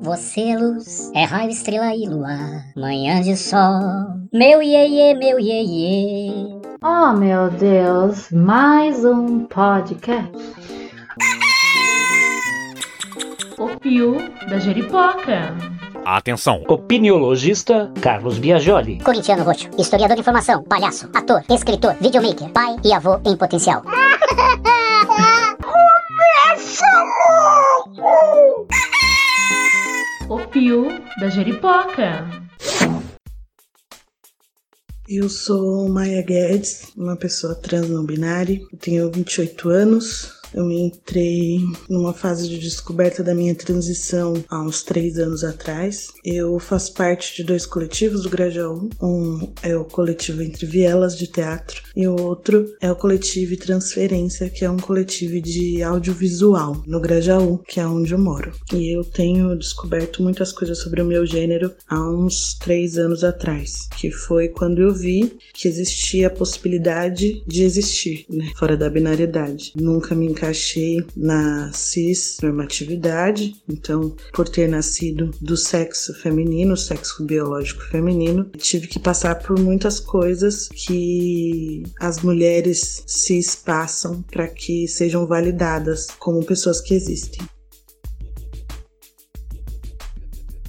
Você é luz, é raio, estrela e luar, manhã de sol, meu iê, meu iê. Oh meu Deus, mais um podcast. O Pio da Jeripoca. Atenção! Opiniologista Carlos Biagioli. Corintiano roxo, historiador de informação, palhaço, ator, escritor, videomaker, pai e avô em potencial. Pio da Jeripoca. Eu sou Maia Guedes, uma pessoa trans não binária. Tenho 28 anos, eu entrei numa fase de descoberta da minha transição há uns três anos atrás. Eu faço parte de dois coletivos do Grajaú. Um é o coletivo Entre Vielas de Teatro e o outro é o coletivo Transferência, que é um coletivo de audiovisual no Grajaú, que é onde eu moro. E eu tenho descoberto muitas coisas sobre o meu gênero há uns três anos atrás, que foi quando eu vi que existia a possibilidade de existir, né, fora da binariedade. Nunca me encaixei encaixei na cis normatividade, então por ter nascido do sexo feminino, sexo biológico feminino, tive que passar por muitas coisas que as mulheres cis passam para que sejam validadas como pessoas que existem.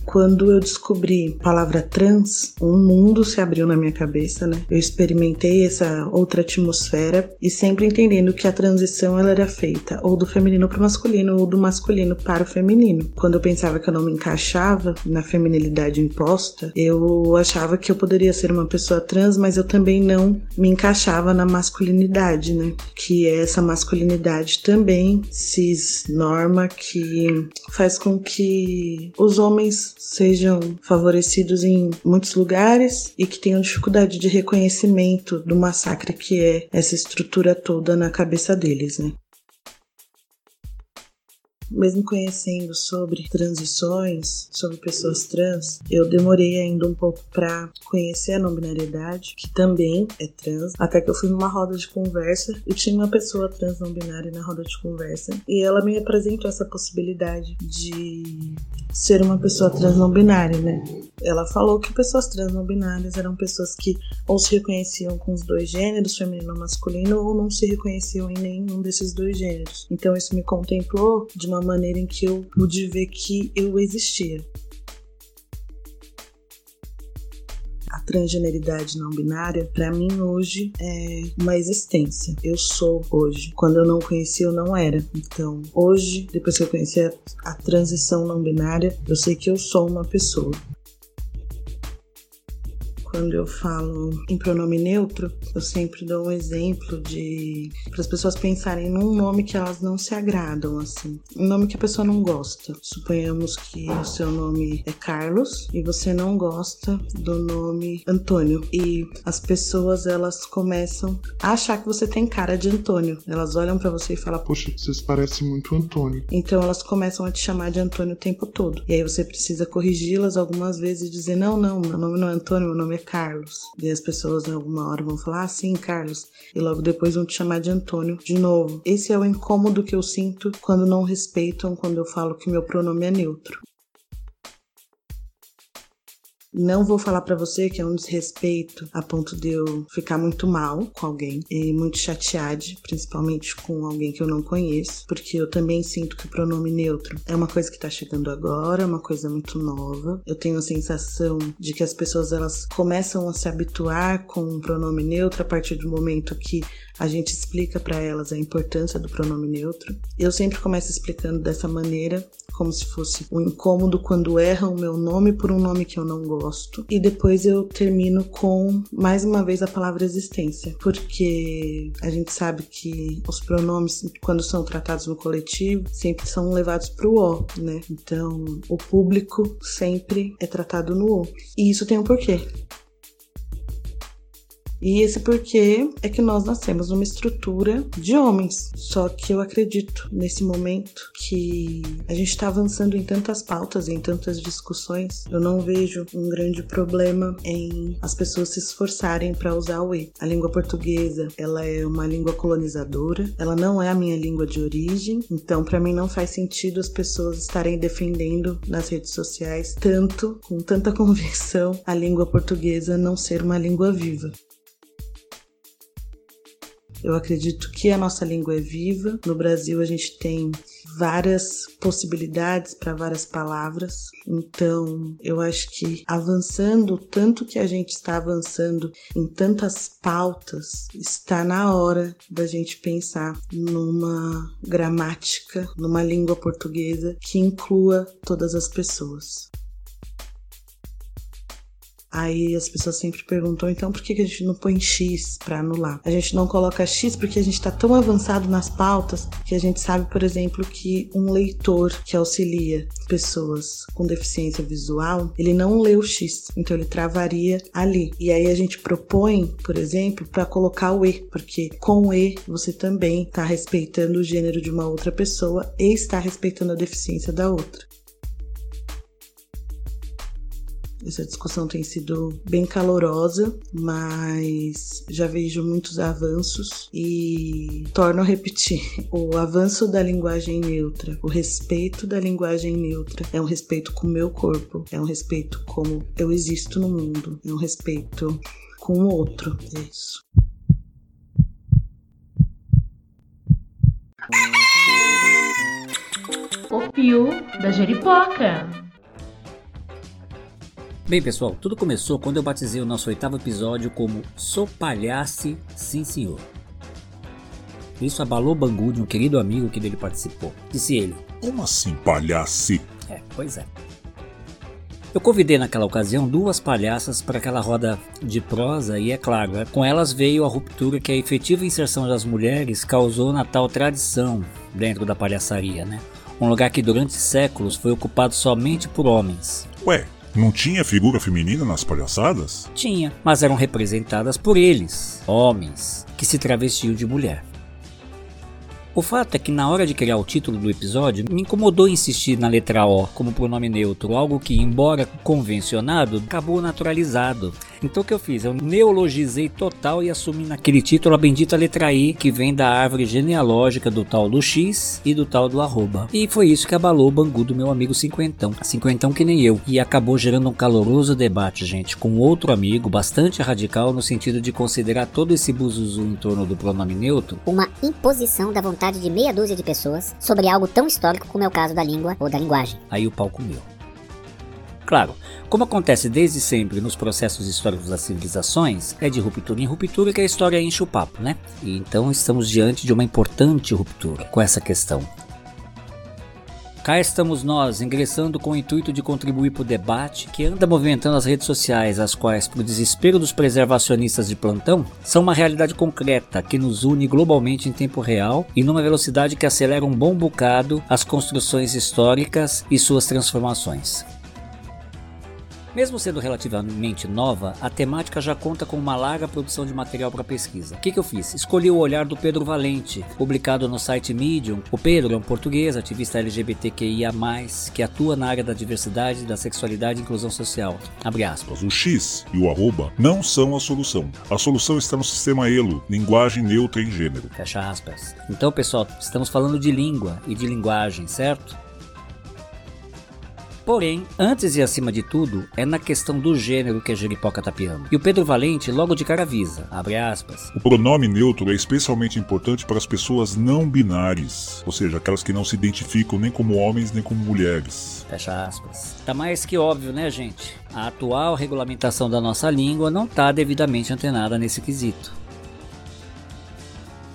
Quando eu descobri a palavra trans, um mundo se abriu na minha cabeça, né? Eu experimentei essa outra atmosfera e sempre entendendo que a transição ela era feita ou do feminino para o masculino ou do masculino para o feminino. Quando eu pensava que eu não me encaixava na feminilidade imposta, eu achava que eu poderia ser uma pessoa trans, mas eu também não me encaixava na masculinidade, né? Que é essa masculinidade também cis norma que faz com que os homens sejam favorecidos em muitos lugares e que tenham dificuldade de reconhecimento do massacre que é essa estrutura toda na cabeça deles, né? Mesmo conhecendo sobre transições, sobre pessoas trans, eu demorei ainda um pouco para conhecer a não-binariedade, que também é trans, até que eu fui numa roda de conversa e tinha uma pessoa trans não-binária na roda de conversa e ela me apresentou essa possibilidade de ser uma pessoa trans não-binária, né? Ela falou que pessoas trans não-binárias eram pessoas que ou se reconheciam com os dois gêneros, feminino ou masculino, ou não se reconheciam em nenhum desses dois gêneros. Então isso me contemplou de uma uma maneira em que eu pude ver que eu existia. A transgeneridade não binária, para mim hoje é uma existência. Eu sou hoje. Quando eu não conhecia, eu não era. Então, hoje, depois que eu conheci a, a transição não binária, eu sei que eu sou uma pessoa quando eu falo em pronome neutro, eu sempre dou um exemplo de para as pessoas pensarem num nome que elas não se agradam assim, um nome que a pessoa não gosta. Suponhamos que o seu nome é Carlos e você não gosta do nome Antônio e as pessoas elas começam a achar que você tem cara de Antônio. Elas olham para você e falam: "Poxa, vocês parecem muito Antônio". Então elas começam a te chamar de Antônio o tempo todo. E aí você precisa corrigi-las algumas vezes e dizer: "Não, não, meu nome não é Antônio, meu nome é Carlos. E as pessoas em alguma hora vão falar, ah, sim, Carlos. E logo depois vão te chamar de Antônio de novo. Esse é o incômodo que eu sinto quando não respeitam quando eu falo que meu pronome é neutro. Não vou falar para você que é um desrespeito a ponto de eu ficar muito mal com alguém e muito chateada, principalmente com alguém que eu não conheço, porque eu também sinto que o pronome neutro é uma coisa que tá chegando agora, é uma coisa muito nova. Eu tenho a sensação de que as pessoas elas começam a se habituar com o pronome neutro a partir do momento que a gente explica para elas a importância do pronome neutro. Eu sempre começo explicando dessa maneira, como se fosse um incômodo quando erram o meu nome por um nome que eu não gosto. E depois eu termino com mais uma vez a palavra existência, porque a gente sabe que os pronomes, quando são tratados no coletivo, sempre são levados para o O, né? Então o público sempre é tratado no O. E isso tem um porquê. E esse porquê é que nós nascemos numa estrutura de homens. Só que eu acredito nesse momento que a gente está avançando em tantas pautas, em tantas discussões. Eu não vejo um grande problema em as pessoas se esforçarem para usar o e. A língua portuguesa, ela é uma língua colonizadora, ela não é a minha língua de origem, então para mim não faz sentido as pessoas estarem defendendo nas redes sociais tanto, com tanta convicção, a língua portuguesa não ser uma língua viva. Eu acredito que a nossa língua é viva. No Brasil, a gente tem várias possibilidades para várias palavras. Então, eu acho que avançando tanto que a gente está avançando em tantas pautas, está na hora da gente pensar numa gramática, numa língua portuguesa que inclua todas as pessoas. Aí as pessoas sempre perguntam, então por que a gente não põe X para anular? A gente não coloca X porque a gente está tão avançado nas pautas que a gente sabe, por exemplo, que um leitor que auxilia pessoas com deficiência visual, ele não lê o X, então ele travaria ali. E aí a gente propõe, por exemplo, para colocar o E, porque com o E você também está respeitando o gênero de uma outra pessoa e está respeitando a deficiência da outra. Essa discussão tem sido bem calorosa, mas já vejo muitos avanços e torno a repetir: o avanço da linguagem neutra, o respeito da linguagem neutra é um respeito com o meu corpo, é um respeito como eu existo no mundo, é um respeito com o outro. É isso. O Pio da Jeripoca. Bem, pessoal, tudo começou quando eu batizei o nosso oitavo episódio como Sou Palhace, Sim Senhor. Isso abalou Bangu de um querido amigo que dele participou. Disse ele: Como assim, palhace? É, pois é. Eu convidei naquela ocasião duas palhaças para aquela roda de prosa e, é claro, com elas veio a ruptura que a efetiva inserção das mulheres causou na tal tradição dentro da palhaçaria, né? Um lugar que durante séculos foi ocupado somente por homens. Ué, não tinha figura feminina nas palhaçadas? Tinha, mas eram representadas por eles, homens, que se travestiam de mulher. O fato é que na hora de criar o título do episódio, me incomodou insistir na letra O como pronome neutro, algo que, embora convencionado, acabou naturalizado. Então o que eu fiz? Eu neologizei total e assumi naquele título a bendita letra I, que vem da árvore genealógica do tal do X e do tal do arroba. E foi isso que abalou o bangu do meu amigo cinquentão. Cinquentão que nem eu. E acabou gerando um caloroso debate, gente, com outro amigo bastante radical no sentido de considerar todo esse buzuzu em torno do pronome neutro uma imposição da vontade de meia dúzia de pessoas sobre algo tão histórico como é o caso da língua ou da linguagem. Aí o pau comeu. Claro, como acontece desde sempre nos processos históricos das civilizações, é de ruptura em ruptura que a história enche o papo, né? E então estamos diante de uma importante ruptura com essa questão. Cá estamos nós, ingressando com o intuito de contribuir para o debate que anda movimentando as redes sociais, as quais, para o desespero dos preservacionistas de plantão, são uma realidade concreta que nos une globalmente em tempo real e numa velocidade que acelera um bom bocado as construções históricas e suas transformações. Mesmo sendo relativamente nova, a temática já conta com uma larga produção de material para pesquisa. O que, que eu fiz? Escolhi o olhar do Pedro Valente, publicado no site Medium. O Pedro é um português, ativista LGBTQIA+, que atua na área da diversidade, da sexualidade e inclusão social. Abre aspas. O X e o arroba não são a solução. A solução está no sistema ELO, linguagem neutra em gênero. Fecha aspas. Então, pessoal, estamos falando de língua e de linguagem, certo? Porém, antes e acima de tudo, é na questão do gênero que a Jeripoca tá piando. E o Pedro Valente logo de cara avisa, abre aspas. O pronome neutro é especialmente importante para as pessoas não binárias, ou seja, aquelas que não se identificam nem como homens nem como mulheres. Fecha aspas. Tá mais que óbvio, né, gente? A atual regulamentação da nossa língua não tá devidamente antenada nesse quesito.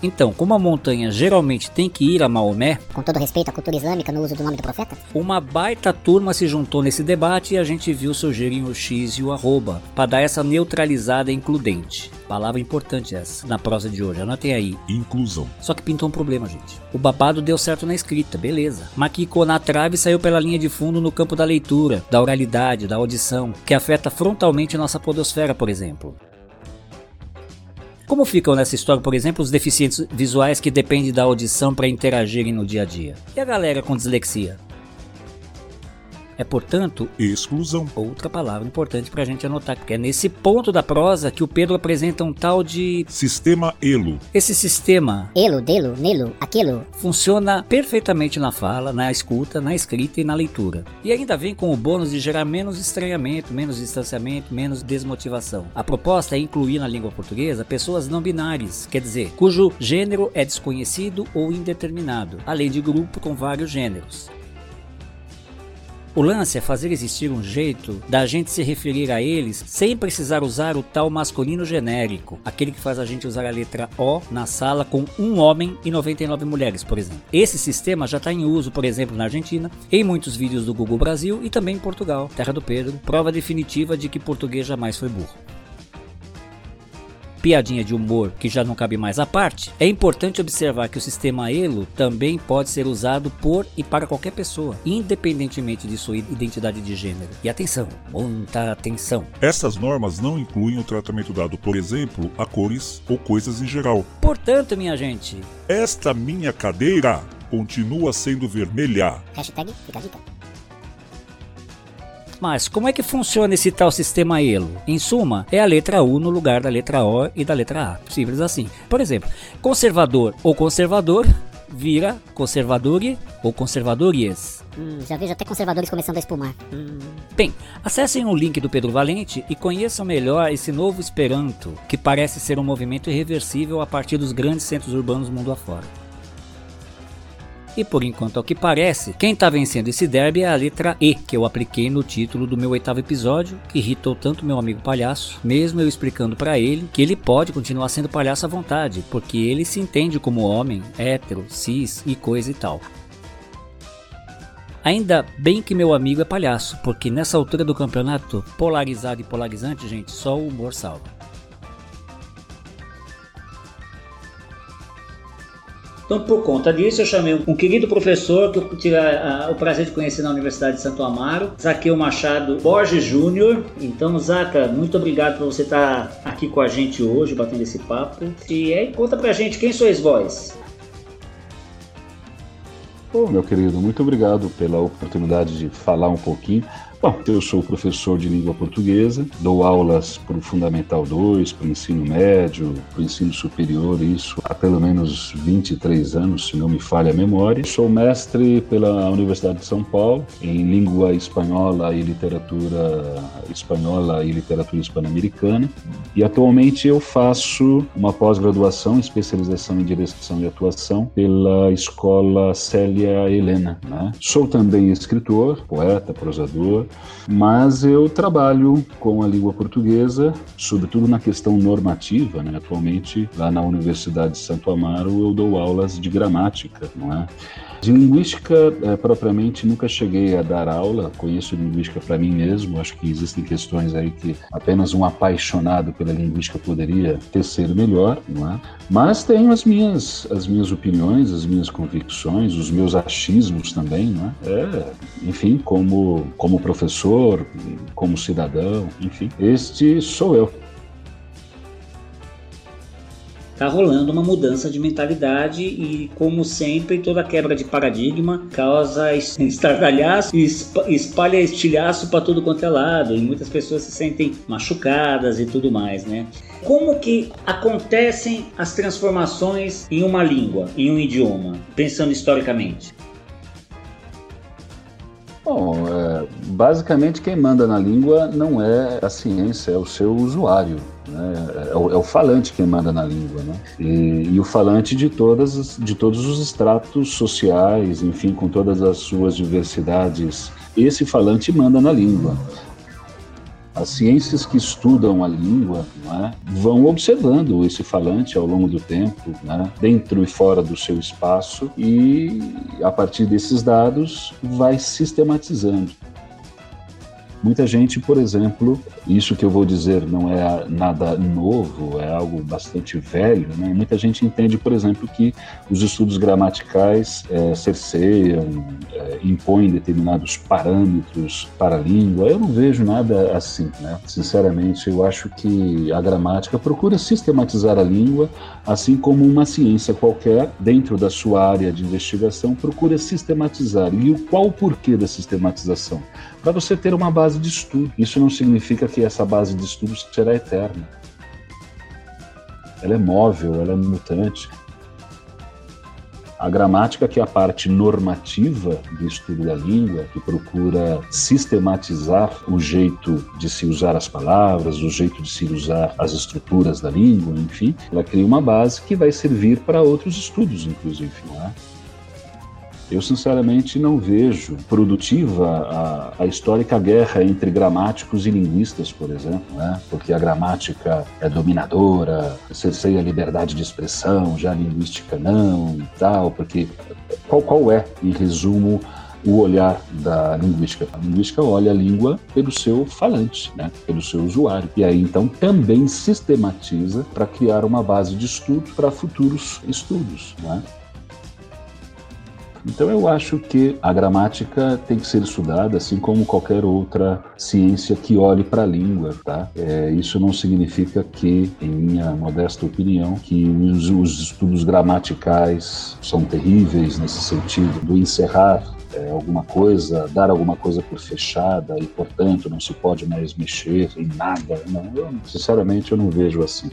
Então, como a montanha geralmente tem que ir a Maomé, Com todo respeito à cultura islâmica no uso do nome do profeta, uma baita turma se juntou nesse debate e a gente viu surgirem o X e o arroba, para dar essa neutralizada includente. Palavra importante essa, na prosa de hoje, anotem aí. Inclusão. Só que pintou um problema, gente. O babado deu certo na escrita, beleza. Mas que ficou na trave e saiu pela linha de fundo no campo da leitura, da oralidade, da audição, que afeta frontalmente nossa podosfera, por exemplo. Como ficam nessa história, por exemplo, os deficientes visuais que dependem da audição para interagirem no dia a dia? E a galera com dislexia? É, portanto, exclusão. Outra palavra importante para a gente anotar, porque é nesse ponto da prosa que o Pedro apresenta um tal de sistema elo. Esse sistema, elo, delo, nelo, aquilo, funciona perfeitamente na fala, na escuta, na escrita e na leitura. E ainda vem com o bônus de gerar menos estranhamento, menos distanciamento, menos desmotivação. A proposta é incluir na língua portuguesa pessoas não binárias, quer dizer, cujo gênero é desconhecido ou indeterminado, além de grupo com vários gêneros. O lance é fazer existir um jeito da gente se referir a eles sem precisar usar o tal masculino genérico, aquele que faz a gente usar a letra O na sala com um homem e 99 mulheres, por exemplo. Esse sistema já está em uso, por exemplo, na Argentina, em muitos vídeos do Google Brasil e também em Portugal, terra do Pedro, prova definitiva de que português jamais foi burro piadinha de humor que já não cabe mais à parte, é importante observar que o sistema ELO também pode ser usado por e para qualquer pessoa, independentemente de sua identidade de gênero. E atenção, muita atenção. Essas normas não incluem o tratamento dado, por exemplo, a cores ou coisas em geral. Portanto, minha gente, esta minha cadeira continua sendo vermelha. Hashtag fica a dica. Mas como é que funciona esse tal sistema ELO? Em suma, é a letra U no lugar da letra O e da letra A. Simples assim. Por exemplo, conservador ou conservador vira conservadore ou conservadores. Hum, já vejo até conservadores começando a espumar. Hum. Bem, acessem o link do Pedro Valente e conheçam melhor esse novo Esperanto, que parece ser um movimento irreversível a partir dos grandes centros urbanos mundo afora. E por enquanto, ao que parece, quem está vencendo esse derby é a letra E, que eu apliquei no título do meu oitavo episódio, que irritou tanto meu amigo palhaço, mesmo eu explicando para ele que ele pode continuar sendo palhaço à vontade, porque ele se entende como homem, hétero, cis e coisa e tal. Ainda bem que meu amigo é palhaço, porque nessa altura do campeonato, polarizado e polarizante, gente, só o humor salva. Então, por conta disso, eu chamei um querido professor que eu tive a, a, o prazer de conhecer na Universidade de Santo Amaro, Zaqueu Machado Borges Júnior. Então, Zaca, muito obrigado por você estar aqui com a gente hoje, batendo esse papo. E aí, conta pra gente quem sois vós. Bom, meu querido, muito obrigado pela oportunidade de falar um pouquinho. Bom, eu sou professor de língua portuguesa, dou aulas para o Fundamental 2, para o ensino médio, para o ensino superior, isso há pelo menos 23 anos, se não me falha a memória. Sou mestre pela Universidade de São Paulo em língua espanhola e literatura espanhola e literatura hispano-americana. E atualmente eu faço uma pós-graduação, especialização em direção e atuação pela Escola Célia Helena. Né? Sou também escritor, poeta, prosador mas eu trabalho com a língua portuguesa, sobretudo na questão normativa. Né? Atualmente, lá na Universidade de Santo Amaro, eu dou aulas de gramática, não é? De linguística, é, propriamente, nunca cheguei a dar aula, conheço linguística para mim mesmo, acho que existem questões aí que apenas um apaixonado pela linguística poderia tecer melhor, não é? Mas tenho as minhas, as minhas opiniões, as minhas convicções, os meus achismos também, não é? é enfim, como, como professor, como cidadão, enfim, este sou eu. Tá rolando uma mudança de mentalidade e, como sempre, toda quebra de paradigma causa estardalhaço e espalha estilhaço para tudo quanto é lado. E muitas pessoas se sentem machucadas e tudo mais, né? Como que acontecem as transformações em uma língua, em um idioma, pensando historicamente? Bom, é, basicamente quem manda na língua não é a ciência, é o seu usuário. Né? É, o, é, o, falante quem manda na língua. Né? E, e, o falante de, todas, de todos os estratos sociais, enfim, com todas as suas diversidades. Esse falante manda na língua. As ciências que estudam a língua é, vão observando esse falante ao longo do tempo, né, dentro e fora do seu espaço, e a partir desses dados vai sistematizando. Muita gente, por exemplo, isso que eu vou dizer não é nada novo, é algo bastante velho, né? Muita gente entende, por exemplo, que os estudos gramaticais é, cerceiam, é, impõem determinados parâmetros para a língua. Eu não vejo nada assim, né? Sinceramente, eu acho que a gramática procura sistematizar a língua, assim como uma ciência qualquer, dentro da sua área de investigação, procura sistematizar. E qual o porquê da sistematização? Para você ter uma base de estudo. Isso não significa que essa base de estudos será eterna. Ela é móvel, ela é mutante. A gramática, que é a parte normativa do estudo da língua, que procura sistematizar o jeito de se usar as palavras, o jeito de se usar as estruturas da língua, enfim, ela cria uma base que vai servir para outros estudos, inclusive. Não é? Eu, sinceramente, não vejo produtiva a, a histórica guerra entre gramáticos e linguistas, por exemplo, né? porque a gramática é dominadora, cerceia a liberdade de expressão, já a linguística não e tal, porque qual, qual é, em resumo, o olhar da linguística. A linguística olha a língua pelo seu falante, né? pelo seu usuário. E aí, então, também sistematiza para criar uma base de estudo para futuros estudos. Né? Então eu acho que a gramática tem que ser estudada, assim como qualquer outra ciência que olhe para a língua, tá? É, isso não significa que, em minha modesta opinião, que os, os estudos gramaticais são terríveis nesse sentido do encerrar é, alguma coisa, dar alguma coisa por fechada e, portanto, não se pode mais mexer em nada. Não, eu, sinceramente, eu não vejo assim.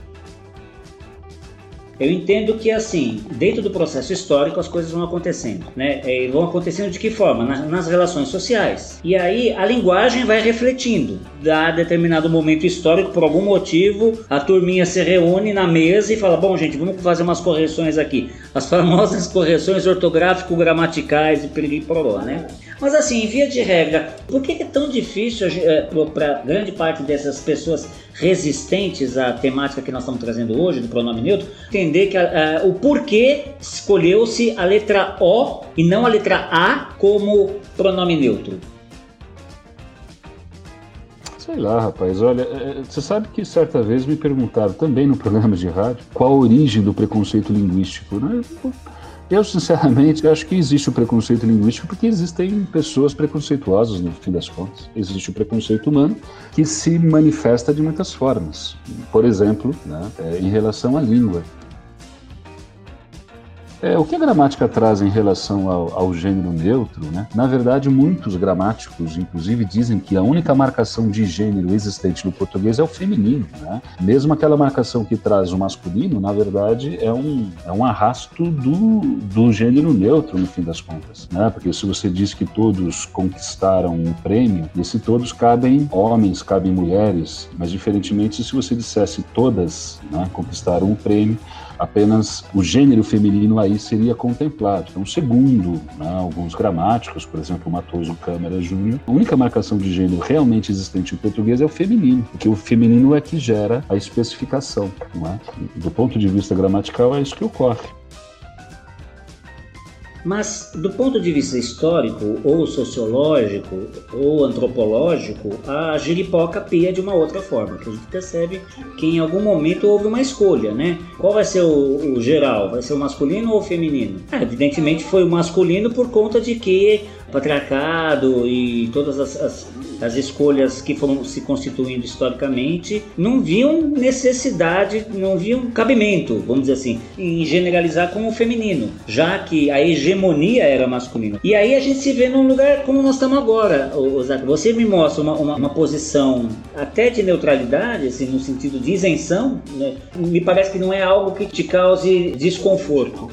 Eu entendo que, assim, dentro do processo histórico as coisas vão acontecendo, né? E vão acontecendo de que forma? nas relações sociais. E aí a linguagem vai refletindo. Dá determinado momento histórico, por algum motivo, a turminha se reúne na mesa e fala: bom, gente, vamos fazer umas correções aqui. As famosas correções ortográfico-gramaticais e piriri-poró, né? Mas assim, via de regra, por que é tão difícil é, para grande parte dessas pessoas resistentes à temática que nós estamos trazendo hoje, do pronome neutro, entender que a, a, o porquê escolheu-se a letra O e não a letra A como pronome neutro? Sei lá, rapaz. Olha, é, é, você sabe que certa vez me perguntaram também no programa de rádio qual a origem do preconceito linguístico, né? Eu, sinceramente, acho que existe o preconceito linguístico porque existem pessoas preconceituosas, no fim das contas. Existe o preconceito humano que se manifesta de muitas formas. Por exemplo, né, é, em relação à língua. É, o que a gramática traz em relação ao, ao, gênero neutro, né? Na verdade, muitos gramáticos, inclusive, dizem que a única marcação de gênero existente no português é o feminino, né? Mesmo aquela marcação que traz o masculino, na verdade, é um, é um arrasto do, do gênero neutro, no fim das contas, né? Porque se você diz que todos conquistaram um prêmio, e se todos cabem homens, cabem mulheres, mas diferentemente se você dissesse todas né, conquistaram um prêmio, apenas o gênero feminino aí seria contemplado. Então, segundo né, alguns gramáticos, por exemplo, Matoso Câmara Júnior, a única marcação de gênero realmente existente em português é o feminino, porque o feminino é que gera a especificação. É? Do ponto de vista gramatical, é isso que ocorre. Mas, do ponto de vista histórico, ou sociológico, ou antropológico, a giripoca pia de uma outra forma, que a gente percebe que em algum momento houve uma escolha, né? Qual vai ser o, o geral? Vai ser o masculino ou o feminino? É, evidentemente foi o masculino por conta de que patriarcado e todas as, as, as, escolhas que foram se constituindo historicamente não viam necessidade, não viam cabimento, vamos dizer assim, em generalizar como feminino, já que a hegemonia era masculina. E aí a gente se vê num lugar como nós estamos agora, Zac. Você me mostra uma, uma, uma, posição até de neutralidade, assim, no sentido de isenção, né? me parece que não é algo que te cause desconforto.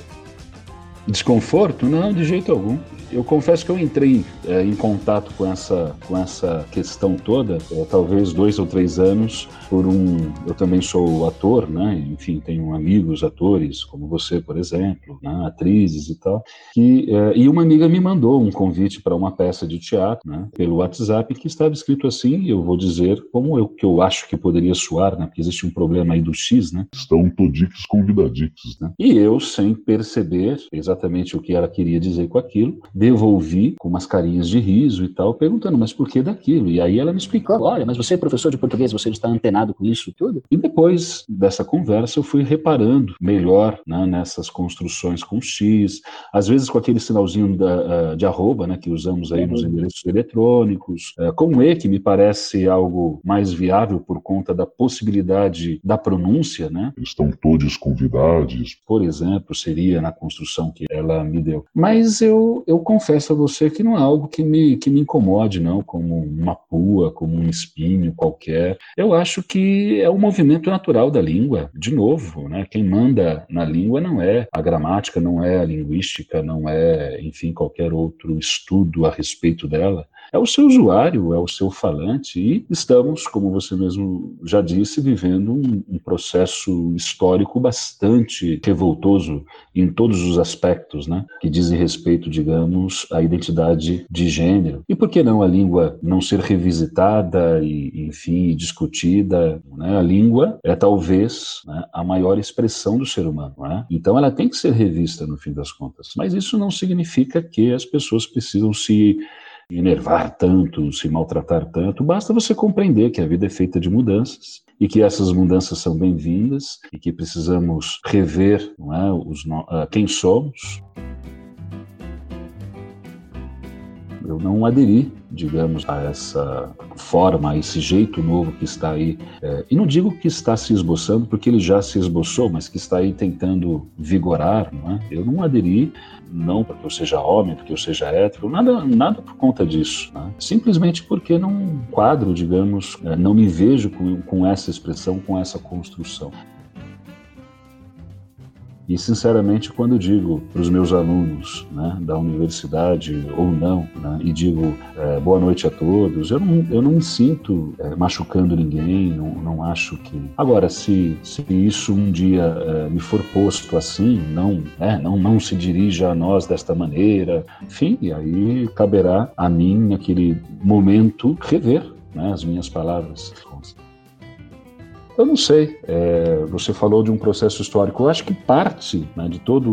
Desconforto? Não, de jeito algum eu confesso que eu entrei é, em contato com essa, com essa questão toda, é, talvez dois ou três anos, por um. Eu também sou ator, né? Enfim, tenho amigos atores, como você, por exemplo, né? atrizes e tal. Que, é, e uma amiga me mandou um convite para uma peça de teatro, né? Pelo WhatsApp, que estava escrito assim, eu vou dizer como eu, que eu acho que poderia soar, né? Porque existe um problema aí do X, né? Estão todiques convidadiques, né? E eu, sem perceber exatamente exatamente o que ela queria dizer com aquilo, devolvi com umas carinhas de riso e tal, perguntando, mas por que daquilo? E aí ela me explicou, olha, mas você é professor de português, você está antenado com isso tudo? E depois dessa conversa eu fui reparando melhor né, nessas construções com X, às vezes com aquele sinalzinho da, de arroba, né, que usamos aí nos endereços eletrônicos, é, com E, que me parece algo mais viável por conta da possibilidade da pronúncia, né? Estão todos convidados. Por exemplo, seria na construção que ela me deu. Mas eu, eu confesso a você que não é algo que me, que me incomode, não, como uma pua, como um espinho qualquer. Eu acho que é o um movimento natural da língua. De novo, né? Quem manda na língua não é a gramática, não é a linguística, não é, enfim, qualquer outro estudo a respeito dela é o seu usuário, é o seu falante, e estamos, como você mesmo já disse, vivendo um, um processo histórico bastante revoltoso em todos os aspectos, né, que dizem respeito, digamos, à identidade de gênero. E por que não a língua não ser revisitada e, enfim, discutida? Né? A língua é talvez né, a maior expressão do ser humano, né? então ela tem que ser revista no fim das contas. Mas isso não significa que as pessoas precisam se enervar tanto, se maltratar tanto, basta você compreender que a vida é feita de mudanças e que essas mudanças são bem-vindas e que precisamos rever é, os, uh, quem somos. Eu não aderi digamos, a essa forma, a esse jeito novo que está aí. É, e não digo que está se esboçando, porque ele já se esboçou, mas que está aí tentando vigorar. Não é? Eu não aderi, não porque eu seja homem, porque eu seja hétero, nada, nada por conta disso. Né? Simplesmente porque não quadro, digamos, é, não me vejo com, com essa expressão, com essa construção. E, sinceramente, quando digo para os meus alunos né, da universidade ou não, né, e digo é, boa noite a todos, eu não, eu não me sinto é, machucando ninguém, não, não acho que. Agora, se, se isso um dia é, me for posto assim, não, né, não, não se dirija a nós desta maneira, enfim, aí caberá a mim, naquele momento, rever né, as minhas palavras. Eu não sei. É, você falou de um processo histórico. Eu acho que parte né, de toda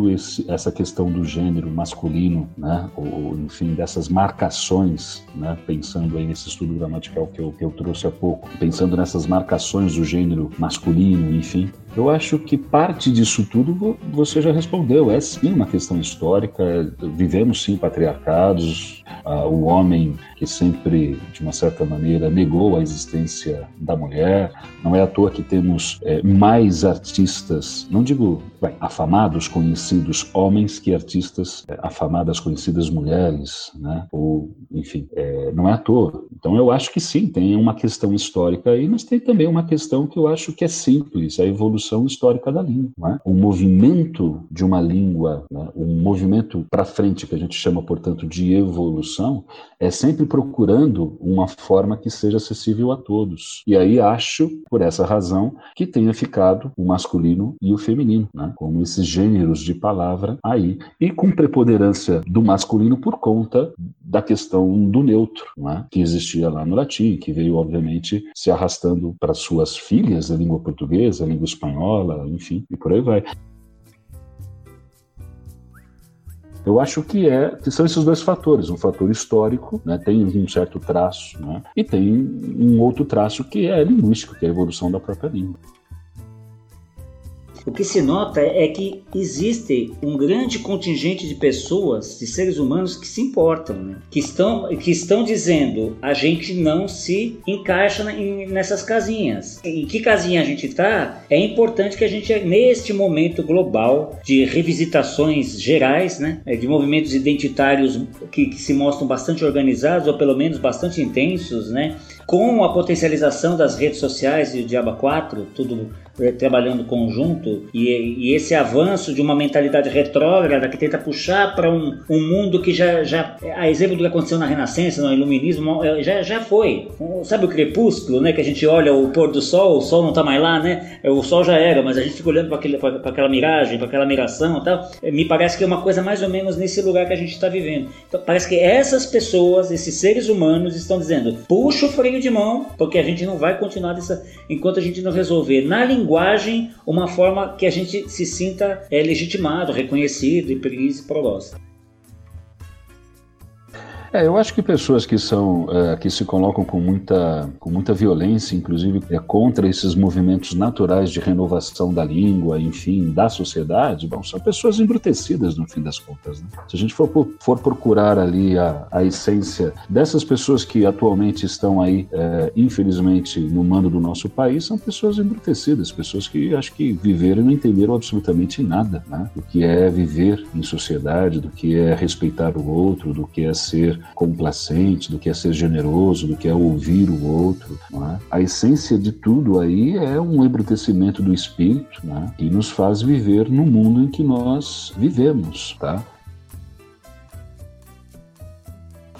essa questão do gênero masculino, né, ou, enfim, dessas marcações, né, pensando aí nesse estudo gramatical que eu, que eu trouxe há pouco, pensando nessas marcações do gênero masculino, enfim, eu acho que parte disso tudo você já respondeu. É sim uma questão histórica. Vivemos sim patriarcados. Ah, o homem que sempre, de uma certa maneira, negou a existência da mulher. Não é à toa que temos é, mais artistas, não digo bem, afamados, conhecidos homens, que artistas é, afamadas, conhecidas mulheres, né? Ou, enfim, é, não é à toa. Então eu acho que sim, tem uma questão histórica aí, mas tem também uma questão que eu acho que é simples, a evolução evolução histórica da língua. Né? O movimento de uma língua, né? um movimento para frente, que a gente chama, portanto, de evolução, é sempre procurando uma forma que seja acessível a todos. E aí acho, por essa razão, que tenha ficado o masculino e o feminino, né? como esses gêneros de palavra aí, e com preponderância do masculino por conta da questão do neutro, né? que existia lá no latim, que veio, obviamente, se arrastando para suas filhas, a língua portuguesa, a língua espanhola, espanhola, enfim, e por aí vai. Eu acho que é que são esses dois fatores, um fator histórico, né, tem um certo traço, né, e tem um outro traço que é linguístico, que é a evolução da própria língua. O que se nota é que existe um grande contingente de pessoas, de seres humanos que se importam, né? que, estão, que estão dizendo a gente não se encaixa nessas casinhas. Em que casinha a gente está? É importante que a gente, neste momento global de revisitações gerais, né? É, de movimentos identitários que, que se mostram bastante organizados ou pelo menos bastante intensos, né? com a potencialização das redes sociais e o Diaba 4, tudo trabalhando conjunto, e, e, esse avanço de uma mentalidade retrógrada que tenta puxar para um, um, mundo que já, já, a exemplo do que aconteceu na Renascença, no Iluminismo, eh, já, já foi. Sabe o crepúsculo, né? Que a gente olha o pôr do sol, o sol não está mais lá, né? O sol já era, mas a gente fica olhando para aquela miragem, para aquela miração e tal. Eh, me parece que é uma coisa mais ou menos nesse lugar que a gente está vivendo. Então, parece que essas pessoas, esses seres humanos, estão dizendo: puxa o freio de mão, porque a gente não vai continuar dessa enquanto a gente não resolver na linguagem linguagem uma forma que a gente se sinta é, legitimado, reconhecido e feliz e prológico. É, eu acho que pessoas que são é, que se colocam com muita, com muita violência, inclusive é, contra esses movimentos naturais de renovação da língua, enfim, da sociedade, bom, são pessoas embrutecidas no fim das contas. Né? Se a gente for, for procurar ali a, a essência dessas pessoas que atualmente estão aí, é, infelizmente, no mando do nosso país, são pessoas embrutecidas, pessoas que acho que viveram e não entenderam absolutamente nada, né? Do que é viver em sociedade, do que é respeitar o outro, do que é ser complacente, do que é ser generoso, do que é ouvir o outro. É? A essência de tudo aí é um embrutecimento do espírito é? que nos faz viver no mundo em que nós vivemos. Tá?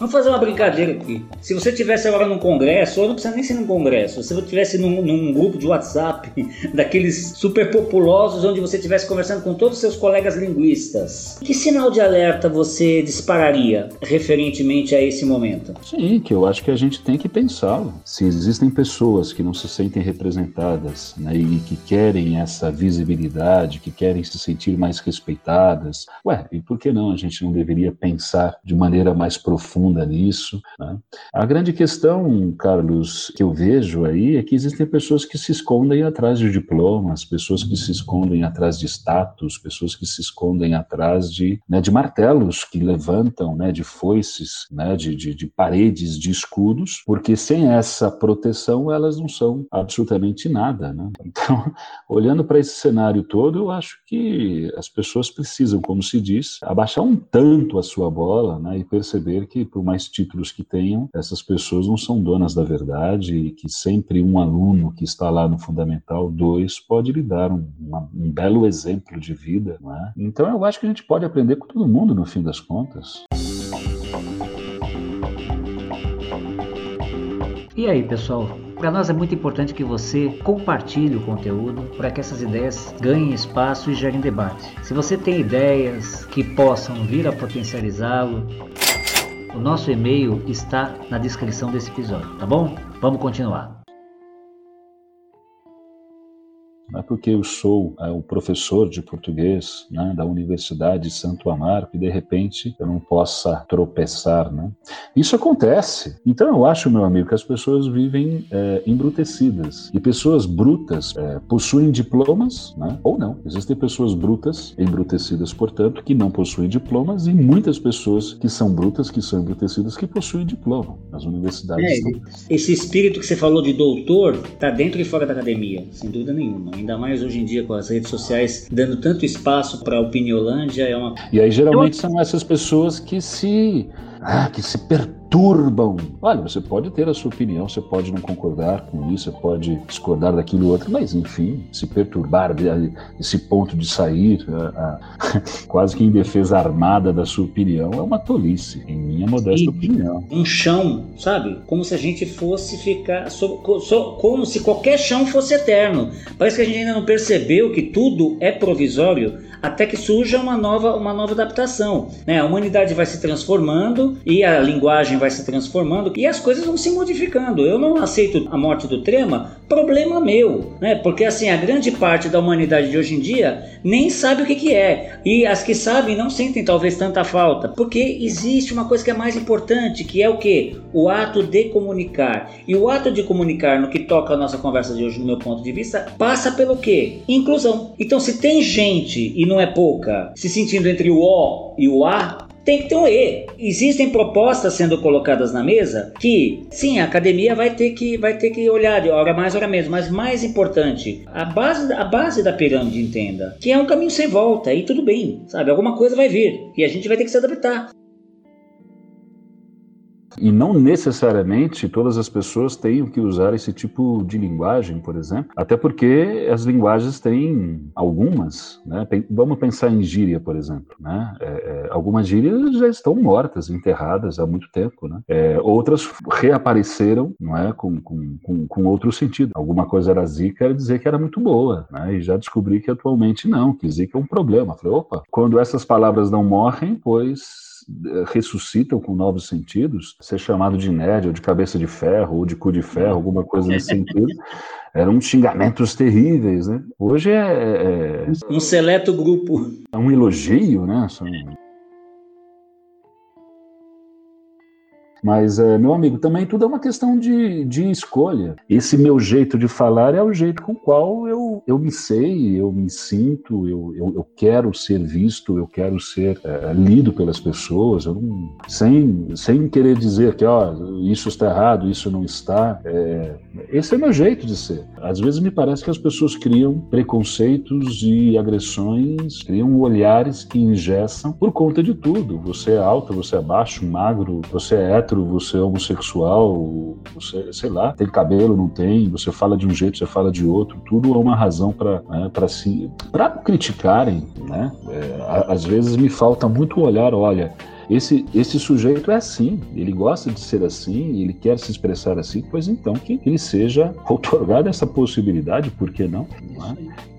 Vamos fazer uma brincadeira aqui. Se você tivesse agora num congresso, ou não precisa nem ser num congresso, se você tivesse num, num grupo de WhatsApp daqueles super populosos, onde você estivesse conversando com todos os seus colegas linguistas, que sinal de alerta você dispararia referentemente a esse momento? Sim, que eu acho que a gente tem que pensá-lo. Se existem pessoas que não se sentem representadas né, e que querem essa visibilidade, que querem se sentir mais respeitadas, ué, e por que não a gente não deveria pensar de maneira mais profunda? Profunda nisso. Né? A grande questão, Carlos, que eu vejo aí é que existem pessoas que se escondem atrás de diplomas, pessoas que se escondem atrás de status, pessoas que se escondem atrás de, né, de martelos que levantam, né, de foices, né, de, de, de paredes, de escudos, porque sem essa proteção elas não são absolutamente nada. Né? Então, olhando para esse cenário todo, eu acho que as pessoas precisam, como se diz, abaixar um tanto a sua bola né, e perceber que por mais títulos que tenham, essas pessoas não são donas da verdade e que sempre um aluno que está lá no Fundamental 2 pode lhe dar um, uma, um belo exemplo de vida. É? Então eu acho que a gente pode aprender com todo mundo no fim das contas. E aí, pessoal? Para nós é muito importante que você compartilhe o conteúdo para que essas ideias ganhem espaço e gerem debate. Se você tem ideias que possam vir a potencializá-lo, o nosso e-mail está na descrição desse episódio, tá bom? Vamos continuar. Não é porque eu sou é, o professor de português né, da Universidade de Santo Amaro que de repente eu não possa tropeçar. Né? Isso acontece. Então eu acho, meu amigo, que as pessoas vivem é, embrutecidas. E pessoas brutas é, possuem diplomas né, ou não. Existem pessoas brutas, embrutecidas, portanto, que não possuem diplomas, e muitas pessoas que são brutas, que são embrutecidas, que possuem diploma. As universidades. É, estão... Esse espírito que você falou de doutor está dentro e fora da academia, sem dúvida nenhuma ainda mais hoje em dia com as redes sociais dando tanto espaço para a opiniolândia, é uma. E aí geralmente são essas pessoas que se ah, que se perturbam. Olha, você pode ter a sua opinião, você pode não concordar com isso, você pode discordar daquilo outro, mas enfim, se perturbar esse ponto de sair quase que em defesa armada da sua opinião é uma tolice, em minha modesta e opinião. Um chão, sabe? Como se a gente fosse ficar. So, so, como se qualquer chão fosse eterno. Parece que a gente ainda não percebeu que tudo é provisório até que surja uma nova, uma nova adaptação. Né? A humanidade vai se transformando e a linguagem vai se transformando e as coisas vão se modificando. Eu não aceito a morte do Trema, problema meu, né? porque assim a grande parte da humanidade de hoje em dia nem sabe o que, que é e as que sabem não sentem talvez tanta falta, porque existe uma coisa que é mais importante, que é o que? O ato de comunicar. E o ato de comunicar no que toca a nossa conversa de hoje, no meu ponto de vista, passa pelo que? Inclusão. Então, se tem gente e não é pouca, se sentindo entre o O e o A, tem que ter um E. Existem propostas sendo colocadas na mesa que, sim, a academia vai ter que, vai ter que olhar de hora mais, hora menos, mas mais importante, a base, a base da pirâmide entenda que é um caminho sem volta e tudo bem, sabe? Alguma coisa vai vir e a gente vai ter que se adaptar. E não necessariamente todas as pessoas tenham que usar esse tipo de linguagem, por exemplo, até porque as linguagens têm algumas, né? Vamos pensar em gíria, por exemplo, né? É, é, algumas gírias já estão mortas, enterradas há muito tempo, né? É, outras reapareceram, não é, com, com, com, com, outro sentido. Alguma coisa era zica, era dizer que era muito boa, né? E já descobri que atualmente não, que zica é um problema. Falei, opa, quando essas palavras não morrem, pois ressuscitam com novos sentidos, ser chamado de nerd, ou de cabeça de ferro, ou de cu de ferro, alguma coisa nesse sentido, eram xingamentos terríveis, né? Hoje é, é, Um seleto grupo. é um elogio, né? São- Mas, é, meu amigo, também tudo é uma questão de, de escolha. Esse meu jeito de falar é o jeito com o qual eu, eu me sei, eu me sinto, eu, eu, eu quero ser visto, eu quero ser é, lido pelas pessoas, não- sem, sem querer dizer que ó, isso está errado, isso não está. É, esse é meu jeito de ser. Às vezes me parece que as pessoas criam preconceitos e agressões, criam olhares que engessam por conta de tudo. Você é alto, você é baixo, magro, você é hétero, você é homossexual, você, sei lá, tem cabelo, não tem, você fala de um jeito, você fala de outro. Tudo é uma razão para né, para se para criticarem, né? É, às vezes me falta muito olhar, olha, esse, esse sujeito é assim, ele gosta de ser assim, ele quer se expressar assim, pois então que ele seja otorgada essa possibilidade, por que não? não é?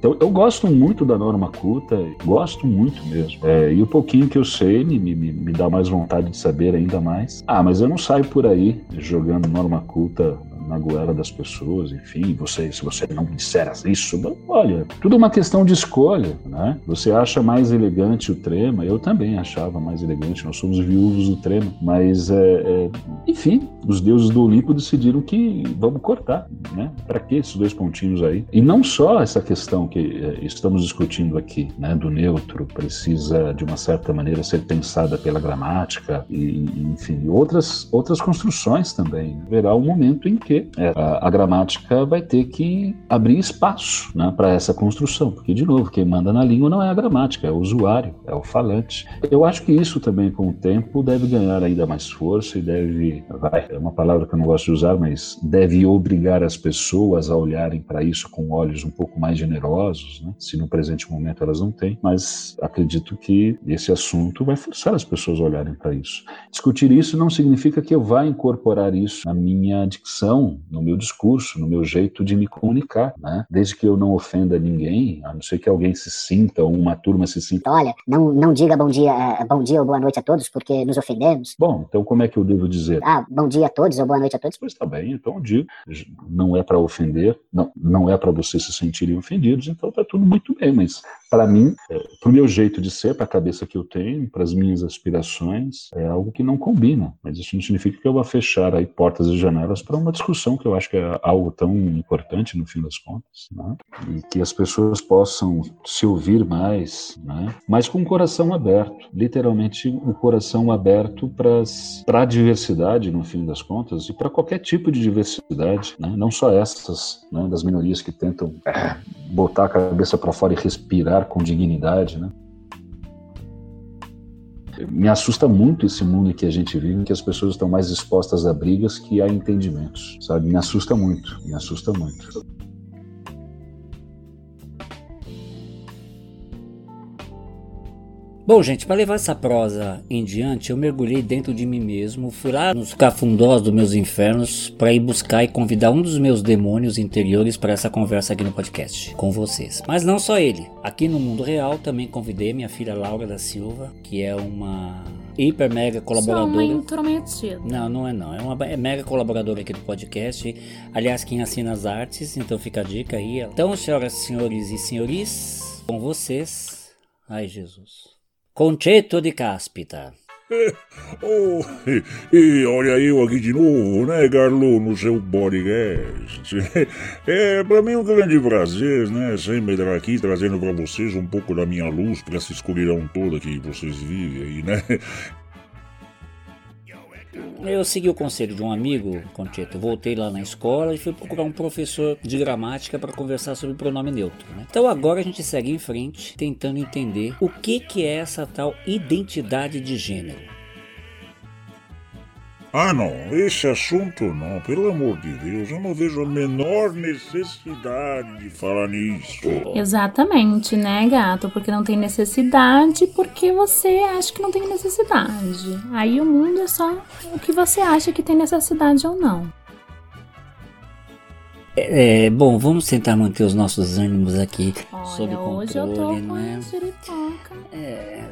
Então eu gosto muito da norma culta, gosto muito mesmo. É, e o pouquinho que eu sei me, me, me dá mais vontade de saber ainda mais. Ah, mas eu não saio por aí jogando norma culta na goela das pessoas, enfim, você, se você não disser isso, olha, tudo uma questão de escolha, né? Você acha mais elegante o trema, eu também achava mais elegante, nós somos viúvos do trema, mas, é, é, enfim, os deuses do Olimpo decidiram que vamos cortar, né? Para que esses dois pontinhos aí? E não só essa questão que é, estamos discutindo aqui, né, do neutro, precisa de uma certa maneira ser pensada pela gramática e, enfim, outras outras construções também. Haverá um momento em que é, a, a gramática vai ter que abrir espaço né, para essa construção, porque de novo quem manda na língua não é a gramática, é o usuário, é o falante. Eu acho que isso também com o tempo deve ganhar ainda mais força e deve, vai, é uma palavra que eu não gosto de usar, mas deve obrigar as pessoas a olharem para isso com olhos um pouco mais generosos, né? se no presente momento elas não têm, mas acredito que esse assunto vai forçar as pessoas a olharem para isso. Discutir isso não significa que eu vá incorporar isso na minha dicção, no meu discurso, no meu jeito de me comunicar, né? desde que eu não ofenda ninguém, a não ser que alguém se sinta ou uma turma se sinta. Olha, não, não diga bom dia, eh, bom dia ou boa noite a todos, porque nos ofendemos. Bom, então como é que eu devo dizer? Ah, bom dia a todos ou boa noite a todos. Pois tá bem, então digo, não é para ofender, não, não é para vocês se sentirem ofendidos, então tá tudo muito bem, mas para mim, é, pro meu jeito de ser, para a cabeça que eu tenho, para as minhas aspirações, é algo que não combina, mas isso não significa que eu vá fechar aí portas e janelas para uma discussão que eu acho que é algo tão importante no fim das contas, né? E que as pessoas possam se ouvir mais, né? Mas com o coração aberto, literalmente o coração aberto para a diversidade no fim das contas e para qualquer tipo de diversidade, né? Não só essas, né, das minorias que tentam é, botar a cabeça para fora e respirar com dignidade, né? Me assusta muito esse mundo que a gente vive, que as pessoas estão mais expostas a brigas que a entendimentos, sabe? Me assusta muito, me assusta muito. Bom, gente, para levar essa prosa em diante, eu mergulhei dentro de mim mesmo, fui lá nos cafundós dos meus infernos para ir buscar e convidar um dos meus demônios interiores para essa conversa aqui no podcast com vocês. Mas não só ele. Aqui no mundo real também convidei minha filha Laura da Silva, que é uma hiper mega Sou colaboradora. uma intrometida. Não, não é não. É uma é mega colaboradora aqui do podcast. Aliás, quem assina as artes, então fica a dica aí. Então, senhoras, senhores e senhores, com vocês. Ai, Jesus. Conceito de Cáspita. Oh, e, e olha eu aqui de novo, né, Carlo, no seu podcast. É, pra mim é um grande prazer, né, sempre estar aqui trazendo pra vocês um pouco da minha luz pra essa escuridão toda que vocês vivem aí, né? Eu segui o conselho de um amigo, Conceito. Voltei lá na escola e fui procurar um professor de gramática para conversar sobre pronome neutro. Né? Então agora a gente segue em frente, tentando entender o que, que é essa tal identidade de gênero. Ah, não, esse assunto não, pelo amor de Deus, eu não vejo a menor necessidade de falar nisso. Exatamente, né, gato? Porque não tem necessidade, porque você acha que não tem necessidade. Aí o mundo é só o que você acha que tem necessidade ou não. É, É, bom, vamos tentar manter os nossos ânimos aqui Olha, sob controle, hoje eu tô não com é? jeripoca. É,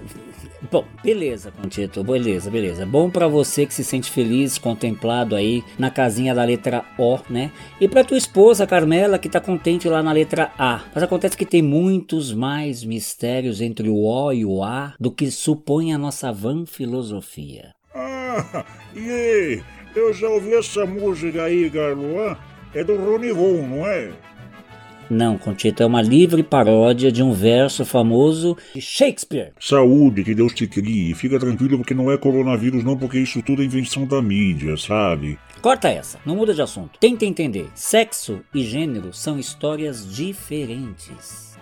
Bom, beleza, Contito, beleza, beleza. Bom pra você que se sente feliz, contemplado aí na casinha da letra O, né? E pra tua esposa, Carmela, que tá contente lá na letra A. Mas acontece que tem muitos mais mistérios entre o O e o A do que supõe a nossa van filosofia. Ah, e aí? Eu já ouvi essa música aí, Garloan. É do Rony Von, não é? Não, Contito, é uma livre paródia de um verso famoso de Shakespeare. Saúde, que Deus te crie. Fica tranquilo porque não é coronavírus não, porque isso tudo é invenção da mídia, sabe? Corta essa, não muda de assunto. Tenta entender. Sexo e gênero são histórias diferentes.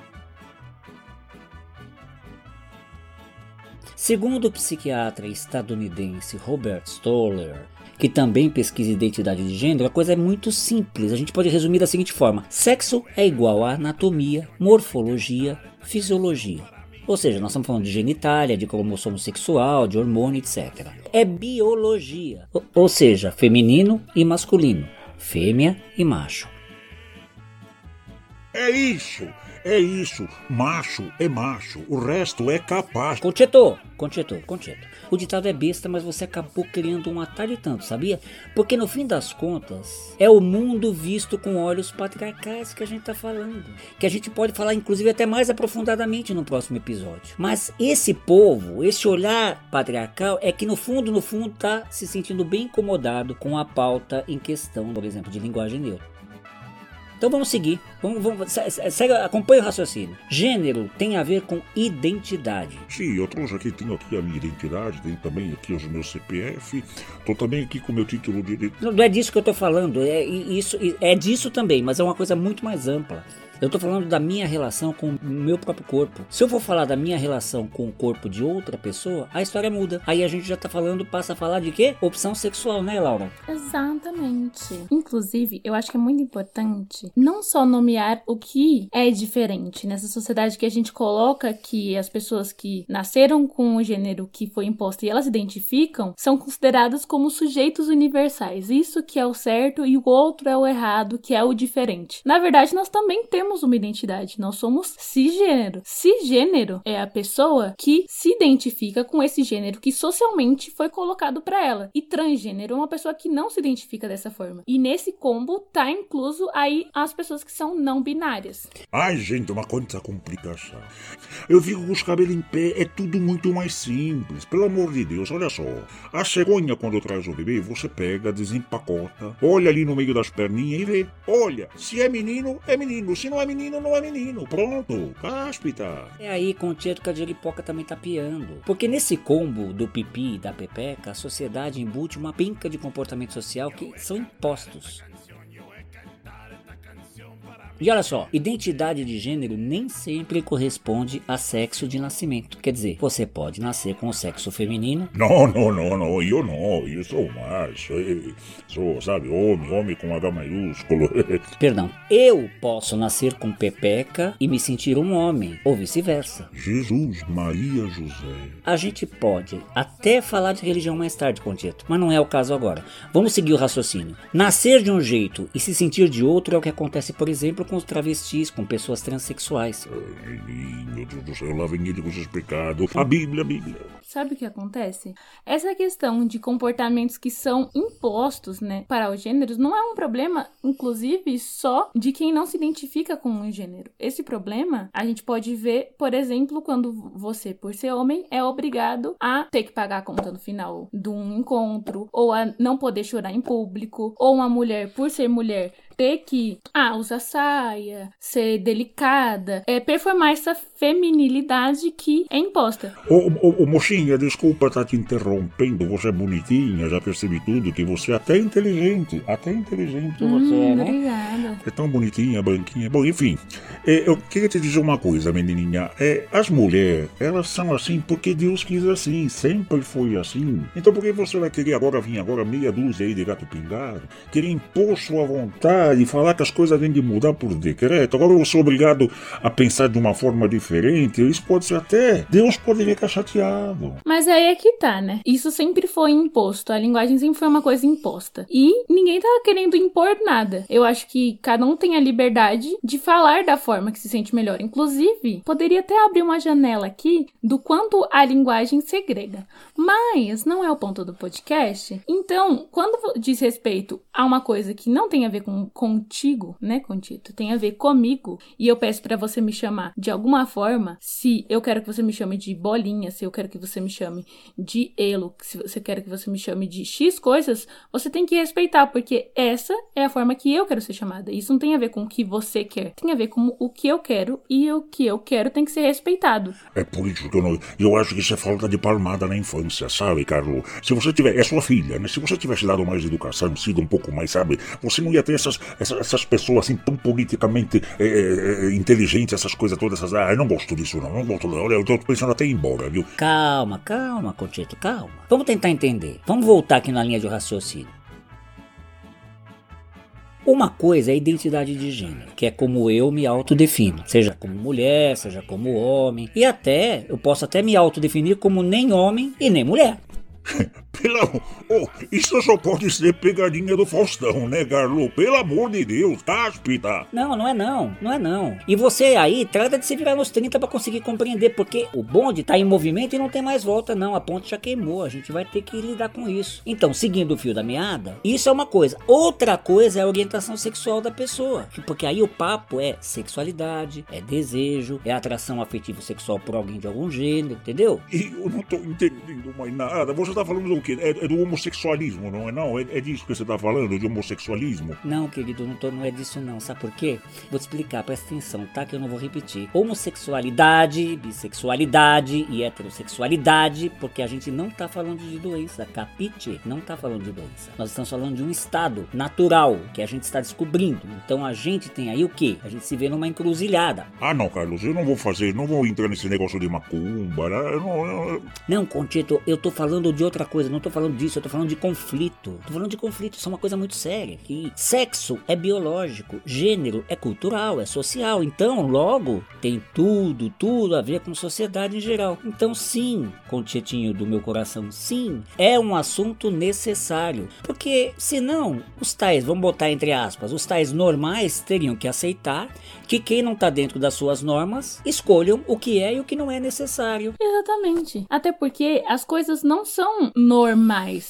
Segundo o psiquiatra estadunidense Robert Stoller, que também pesquisa identidade de gênero, a coisa é muito simples. A gente pode resumir da seguinte forma: sexo é igual a anatomia, morfologia, fisiologia. Ou seja, nós estamos falando de genitália, de cromossomo sexual, de hormônio, etc. É biologia, ou- seja, feminino e masculino, fêmea e macho. É isso, é isso. Macho é macho, o resto é capaz. Conchetou, conchetou, conchetou. O ditado é besta, mas você acabou criando um atalho tanto, sabia? Porque no fim das contas, é o mundo visto com olhos patriarcais que a gente tá falando. Que a gente pode falar, inclusive, até mais aprofundadamente no próximo episódio. Mas esse povo, esse olhar patriarcal, é que no fundo, no fundo, tá se sentindo bem incomodado com a pauta em questão, por exemplo, de linguagem neutra. Então vamos seguir. Vamos, vamos, se- se- segue, acompanha o raciocínio. Gênero tem a ver com identidade. Sim, eu trouxe aqui, tenho aqui a minha identidade, tenho também aqui os meus CPF, tô também aqui com o meu título de... Não, não é disso que eu tô falando, é isso é disso também, mas é uma coisa muito mais ampla. Eu tô falando da minha relação com o meu próprio corpo. Se eu for falar da minha relação com o corpo de outra pessoa, a história muda. Aí a gente já tá falando, passa a falar de quê? Opção sexual, né, Laura? Exatamente. Inclusive, eu acho que é muito importante não só nomear o que é diferente nessa sociedade que a gente coloca que as pessoas que nasceram com o gênero que foi imposto e elas se identificam são consideradas como sujeitos universais. Isso que é o certo e o outro é o errado, que é o diferente. Na verdade, nós também temos uma identidade. Nós somos cisgênero. Cisgênero é a pessoa que se identifica com esse gênero que socialmente foi colocado para ela. E transgênero é uma pessoa que não se identifica dessa forma. E nesse combo tá incluso aí as pessoas que são não binárias. Ai, gente, uma quanta complicação. Eu fico com os cabelos em pé, é tudo muito mais simples. Pelo amor de Deus, olha só. A cegonha, quando traz o bebê, você pega, desempacota, olha ali no meio das perninhas e vê. Olha, se é menino, é menino. Se não é menino, não é menino. Pronto, cáspita. É aí, Concheto, que a também tá piando. Porque nesse combo do pipi e da pepeca, a sociedade embute uma pinca de comportamento social que são impostos. E olha só, identidade de gênero nem sempre corresponde a sexo de nascimento. Quer dizer, você pode nascer com o sexo feminino, Não, não, não, não, eu não, eu sou macho, eu sou, sabe, homem, homem com H maiúsculo. perdão, eu posso nascer com pepeca e me sentir um homem, ou vice-versa. Jesus, Maria, José. A gente pode até falar de religião mais tarde, Concheto, mas não é o caso agora. Vamos seguir o raciocínio. Nascer de um jeito e se sentir de outro é o que acontece, por exemplo, com os travestis, com pessoas transexuais. Ai, meu Deus do céu, lá vem ele com esses pecados. A Bíblia, a Bíblia. Sabe o que acontece? Essa questão de comportamentos que são impostos, né, para os gêneros não é um problema, inclusive, só de quem não se identifica com um gênero. Esse problema a gente pode ver, por exemplo, quando você, por ser homem, é obrigado a ter que pagar a conta no final de um encontro, ou a não poder chorar em público, ou uma mulher, por ser mulher, ter que ah, usar saia, ser delicada, é performar essa feminilidade que é imposta. Ô, ô, ô, mocinha, desculpa estar te interrompendo, você é bonitinha, já percebi tudo, que você é até inteligente, até inteligente você é, né? Obrigada. É tão bonitinha, branquinha. Bom, enfim, é, eu queria te dizer uma coisa, menininha. É, as mulheres, elas são assim porque Deus quis assim, sempre foi assim. Então por que você vai querer agora vir agora meia dúzia aí de gato pingado? Querer impor sua vontade e falar que as coisas têm de mudar por decreto? Agora eu sou obrigado a pensar de uma forma diferente. Isso pode ser até. Deus poderia ficar chateado. Mas aí é que tá, né? Isso sempre foi imposto. A linguagem sempre foi uma coisa imposta. E ninguém tava querendo impor nada. Eu acho que cada um tem a liberdade de falar da forma que se sente melhor. Inclusive, poderia até abrir uma janela aqui do quanto a linguagem segrega. Mas não é o ponto do podcast. Então, quando diz respeito a uma coisa que não tem a ver com contigo, né, Contito, tem a ver comigo, e eu peço para você me chamar de alguma forma, se eu quero que você me chame de bolinha, se eu quero que você me chame de elo, se você quer que você me chame de X coisas, você tem que respeitar, porque essa é a forma que eu quero ser chamada. Isso não tem a ver com o que você quer, tem a ver com o que eu quero e o que eu quero tem que ser respeitado. É por isso que eu não. Eu acho que isso é falta de palmada na infância, sabe, Carlos? Se você tiver. É sua filha, né? Se você tivesse dado mais educação, sido um pouco mais, sabe? Você não ia ter essas, essas, essas pessoas assim tão politicamente é, é, inteligentes, essas coisas todas. Essas, ah, eu não gosto disso, não. Não gosto, não. Olha, eu tô pensando até ir embora, viu? Calma, calma, Contito, calma. Vamos tentar entender. Vamos voltar aqui na linha de raciocínio. Uma coisa é a identidade de gênero, que é como eu me autodefino, seja como mulher, seja como homem, e até eu posso até me autodefinir como nem homem e nem mulher. Pela... Oh, isso só pode ser pegadinha do Faustão, né, Garlo? Pelo amor de Deus, cáspita! Não, não é não, não é não. E você aí trata de se virar nos 30 para conseguir compreender, porque o bonde tá em movimento e não tem mais volta, não. A ponte já queimou, a gente vai ter que lidar com isso. Então, seguindo o fio da meada, isso é uma coisa. Outra coisa é a orientação sexual da pessoa. Porque aí o papo é sexualidade, é desejo, é atração afetivo sexual por alguém de algum gênero, entendeu? E eu não tô entendendo mais nada. Você tá falando do quê? É, é do homossexualismo, não é não? É, é, disso que você tá falando, de homossexualismo? Não, querido, não, tô, não é disso não. Sabe por quê? Vou te explicar, presta atenção, tá? Que eu não vou repetir. Homossexualidade, bissexualidade e heterossexualidade, porque a gente não tá falando de doença, capite? Não tá falando de doença. Nós estamos falando de um estado natural que a gente está descobrindo. Então a gente tem aí o quê? A gente se vê numa encruzilhada. Ah, não, Carlos, eu não vou fazer, não vou entrar nesse negócio de macumba, né? Eu não, eu... não, Conchito, eu tô falando de outra coisa, não tô falando disso, eu tô falando de conflito. Tô falando de conflito, isso é uma coisa muito séria. Que sexo é biológico, gênero é cultural, é social. Então, logo, tem tudo, tudo a ver com sociedade em geral. Então, sim, Conchetinho do meu coração, sim, é um assunto necessário. Porque, senão, os tais, vamos botar entre aspas, os tais normais teriam que aceitar que quem não tá dentro das suas normas escolham o que é e o que não é necessário. Exatamente. Até porque as coisas não são normais.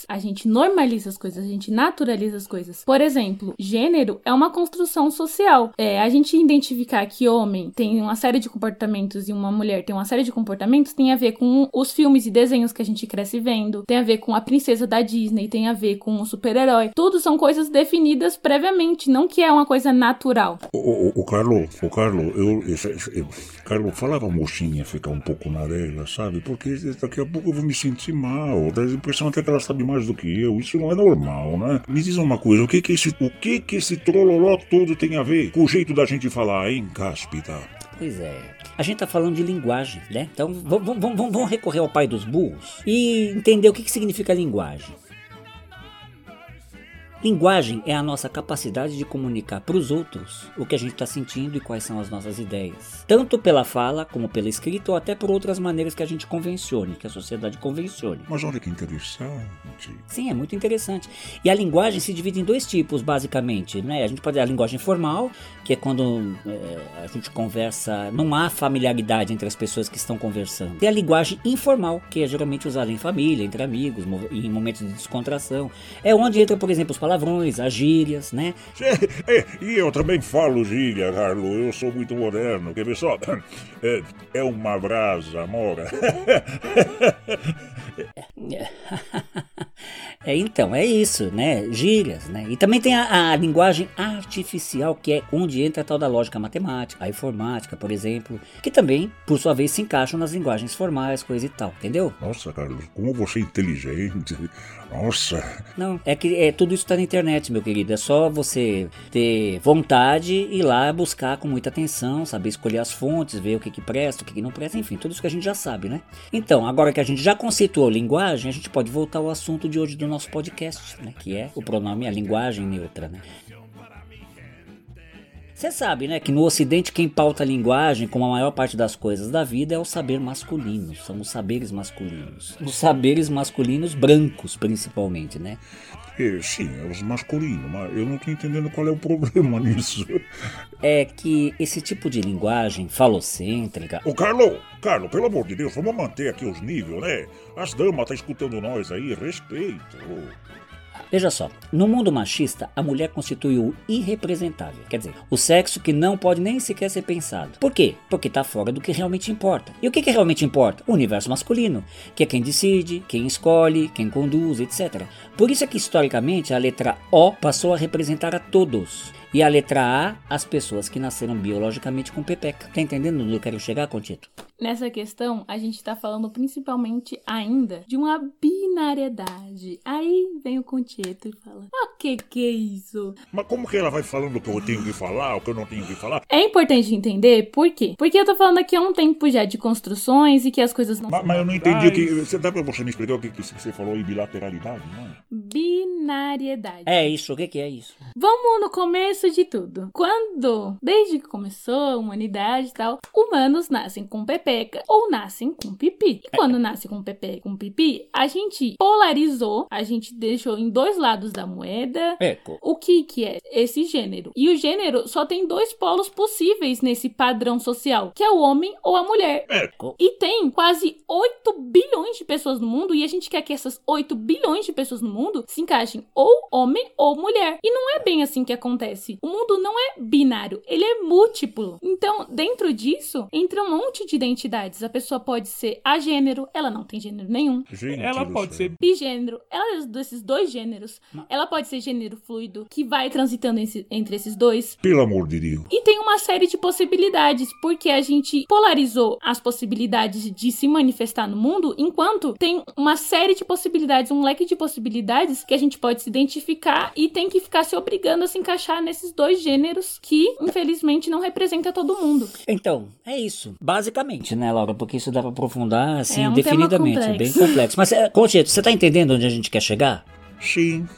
A gente normaliza as coisas, a gente naturaliza as coisas. Por exemplo, gênero é uma construção social. É, a gente identificar que homem tem uma série de comportamentos e uma mulher tem uma série de comportamentos tem a ver com os filmes e desenhos que a gente cresce vendo, tem a ver com a princesa da Disney, tem a ver com o super-herói. Tudo são coisas definidas previamente, não que é uma coisa natural. O, o, o Carlos, o Carlos, eu, eu, eu, Carlos, falava mochinha ficar um pouco na dela, sabe? Porque daqui a pouco eu vou me sentir mal. Dá impressão até que ela sabe mais do que eu. Isso não é normal, né? Me diz uma coisa, o que que esse, o que que esse trololó todo tem a ver com o jeito da gente falar, hein, Cáspita? Pois é. A gente tá falando de linguagem, né? Então vamos, vamos, vamos recorrer ao pai dos burros e entender o que, que significa linguagem. Linguagem é a nossa capacidade de comunicar para os outros o que a gente está sentindo e quais são as nossas ideias, tanto pela fala como pela escrita ou até por outras maneiras que a gente convencione, que a sociedade convencione. Mas olha que interessante. Sim, é muito interessante. E a linguagem se divide em dois tipos, basicamente, né? A gente pode ter a linguagem formal, que é quando é, a gente conversa, não há familiaridade entre as pessoas que estão conversando. E a linguagem informal, que é geralmente usada em família, entre amigos, em momentos de descontração. É onde entra, por exemplo, os palavrões palavrões, as gírias, né? É, e eu também falo gíria, Carlos. Eu sou muito moderno. Quer ver só? É, é uma brasa, mora. É, então, é isso, né? Gírias, né? E também tem a, a, linguagem artificial, que é onde entra a tal da lógica matemática, a informática, por exemplo, que também, por sua vez, se encaixam nas linguagens formais, coisa e tal, entendeu? Nossa, Carlos, como você é inteligente. Nossa. Não, é que é, tudo isso está na internet, meu querido. É só você ter vontade e ir lá buscar com muita atenção, saber escolher as fontes, ver o que, que presta, o que, que não presta, enfim, tudo isso que a gente já sabe, né? Então, agora que a gente já conceituou linguagem, a gente pode voltar ao assunto de hoje do nosso podcast, né? Que é o pronome, a linguagem neutra, né? Você sabe, né, que no ocidente quem pauta a linguagem, como a maior parte das coisas da vida, é o saber masculino, são os saberes masculinos. Os saberes masculinos brancos, principalmente, né? É, sim, é os masculinos, mas eu não tô entendendo qual é o problema nisso. É que esse tipo de linguagem falocêntrica. Ô, Carlo, Carlo, pelo amor de Deus, vamos manter aqui os níveis, né? As damas tá escutando nós aí, respeito. Veja só, no mundo machista, a mulher constitui o irrepresentável, quer dizer, o sexo que não pode nem sequer ser pensado. Por quê? Porque está fora do que realmente importa. E o que, que realmente importa? O universo masculino, que é quem decide, quem escolhe, quem conduz, etc. Por isso é que historicamente a letra O passou a representar a todos. E a letra A, as pessoas que nasceram biologicamente com pepeca. Tá entendendo onde eu quero chegar, Contito? Nessa questão, a gente tá falando principalmente ainda de uma binariedade. Aí vem o Concheto e fala: O que que é isso? Mas como que ela vai falando o que eu tenho que falar, o que eu não tenho que falar? É importante entender por quê? Porque eu tô falando aqui há um tempo já de construções e que as coisas não Mas, são mas eu não entendi o que. Você dá pra você me explicar o que, que você falou em bilateralidade, não é? Binariedade. É isso, o que, que é isso? Vamos no começo de tudo. Quando, desde que começou a humanidade e tal, humanos nascem com pepeca ou nascem com pipi. E quando nasce com pepeca com pipi, a gente polarizou, a gente deixou em dois lados da moeda Eco. o que que é esse gênero. E o gênero só tem dois polos possíveis nesse padrão social, que é o homem ou a mulher. Eco. E tem quase 8 bilhões de pessoas no mundo e a gente quer que essas 8 bilhões de pessoas no mundo se encaixem ou homem ou mulher. E não é bem assim que acontece. O mundo não é binário, ele é múltiplo. Então, dentro disso, entra um monte de identidades. A pessoa pode ser agênero, ela não tem gênero nenhum. Gente Ela pode céu. ser Bigênero, ela é desses dois gêneros. Ela pode ser gênero fluido, que vai transitando esse- entre esses dois. Pelo amor de Deus. E tem uma série de possibilidades, porque a gente polarizou as possibilidades de se manifestar no mundo, enquanto tem uma série de possibilidades, um leque de possibilidades que a gente pode se identificar e tem que ficar se obrigando a se encaixar nesses dois gêneros que, infelizmente, não representa todo mundo. Então, é isso. Basicamente, né, Laura? Porque isso dá pra aprofundar, assim, É um tema definidamente. É bem complexo. complexo. Mas, é, Conchito, você tá entendendo onde a gente quer chegar? Sim,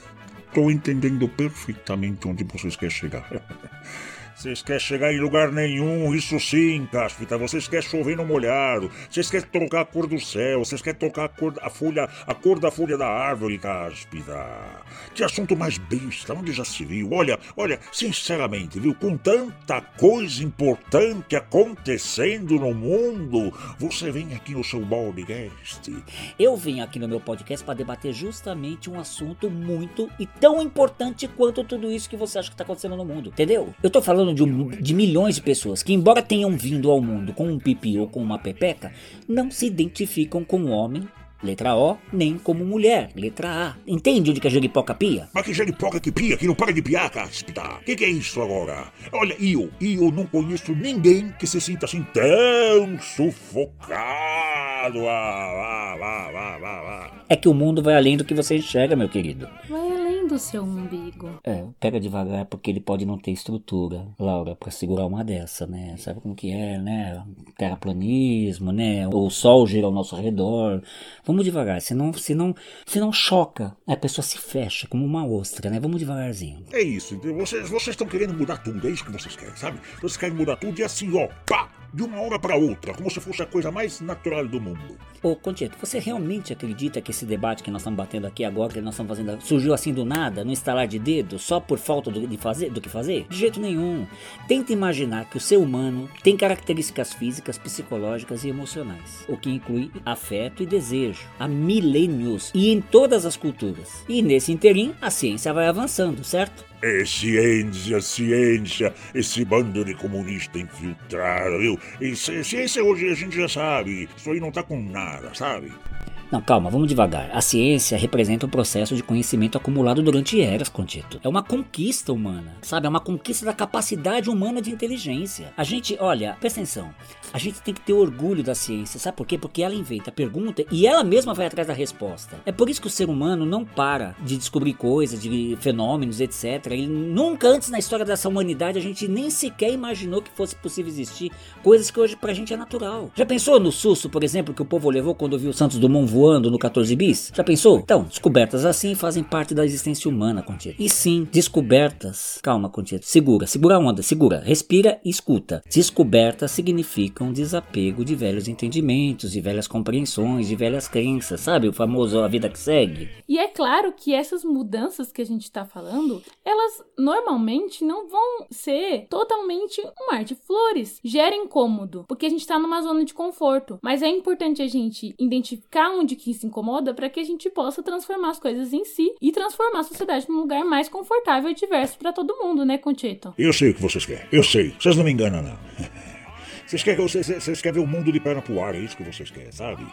tô entendendo perfeitamente onde vocês querem chegar. Vocês querem chegar em lugar nenhum, isso sim, Cáspita. Vocês querem chover no molhado. Vocês querem trocar a cor do céu. Vocês querem trocar a cor, a folha, a cor da folha da árvore, Cáspita. Que assunto mais besta, onde já se viu? Olha, olha, sinceramente, viu? Com tanta coisa importante acontecendo no mundo, você vem aqui no seu podcast. Eu vim aqui no meu podcast para debater justamente um assunto muito e tão importante quanto tudo isso que você acha que tá acontecendo no mundo, entendeu? Eu tô falando de, um- de milhões de pessoas que, embora tenham vindo ao mundo com um pipi ou com uma pepeca, não se identificam como homem, letra O, nem como mulher, letra A. Entende onde que a jeripoca pia? Mas que jeripoca que pia, que não para de piar, Cáspita. Que que é isso agora? Olha, eu, eu não conheço ninguém que se sinta assim tão sufocado. Ah, vá, vá, vá, vá, vá. É que o mundo vai além do que você enxerga, meu querido. Vai além do seu umbigo. É, pega devagar porque ele pode não ter estrutura, Laura, pra segurar uma dessa, né? Sabe como que é, né? Terraplanismo, né? O sol gira ao nosso redor. Vamos devagar, senão, senão, senão choca. A pessoa se fecha como uma ostra, né? Vamos devagarzinho. É isso, entendeu? vocês vocês estão querendo mudar tudo, é isso que vocês querem, sabe? Vocês querem mudar tudo e assim, ó, pá, de uma hora pra outra, como se fosse a coisa mais natural do mundo. Ô, Conchito, você realmente acredita que esse debate que nós estamos batendo aqui agora, que nós estamos fazendo, surgiu assim do nada, no instalar de dedo, só por falta do, de fazer, do que fazer? De jeito nenhum. Tenta imaginar que o ser humano tem características físicas, psicológicas e emocionais, o que inclui afeto e desejo, há milênios e em todas as culturas. E nesse interim, a ciência vai avançando, certo? É ciência, ciência, esse bando de comunista infiltrado, viu? E ci- ciência hoje a gente já sabe, isso aí não tá com nada, sabe? Não, calma, vamos devagar. A ciência representa um processo de conhecimento acumulado durante eras, Contito. É uma conquista humana, sabe? É uma conquista da capacidade humana de inteligência. A gente, olha, presta atenção. A gente tem que ter orgulho da ciência, sabe por quê? Porque ela inventa a pergunta e ela mesma vai atrás da resposta. É por isso que o ser humano não para de descobrir coisas, de fenômenos, etc. Ele nunca antes na história dessa humanidade a gente nem sequer imaginou que fosse possível existir coisas que hoje pra gente é natural. Já pensou no susto, por exemplo, que o povo levou quando viu o Santos Dumont voando no 14 bis? Já pensou? Então, descobertas assim fazem parte da existência humana, Contito. E sim, descobertas. Calma, Contito. Segura, segura a onda, segura. Respira e escuta. Descobertas significam desapego de velhos entendimentos, de velhas compreensões, de velhas crenças, sabe? O famoso a vida que segue. E é claro que essas mudanças que a gente está falando, elas normalmente não vão ser totalmente um mar de flores. Gera incômodo, porque a gente está numa zona de conforto. Mas é importante a gente identificar onde que isso incomoda para que a gente possa transformar as coisas em si e transformar a sociedade num lugar mais confortável e diverso para todo mundo, né, Conchito? Eu sei o que vocês querem. Eu sei. Vocês não me enganam, não. Vocês querem, vocês, vocês querem ver o mundo de perna pro ar, é isso que vocês querem, sabe?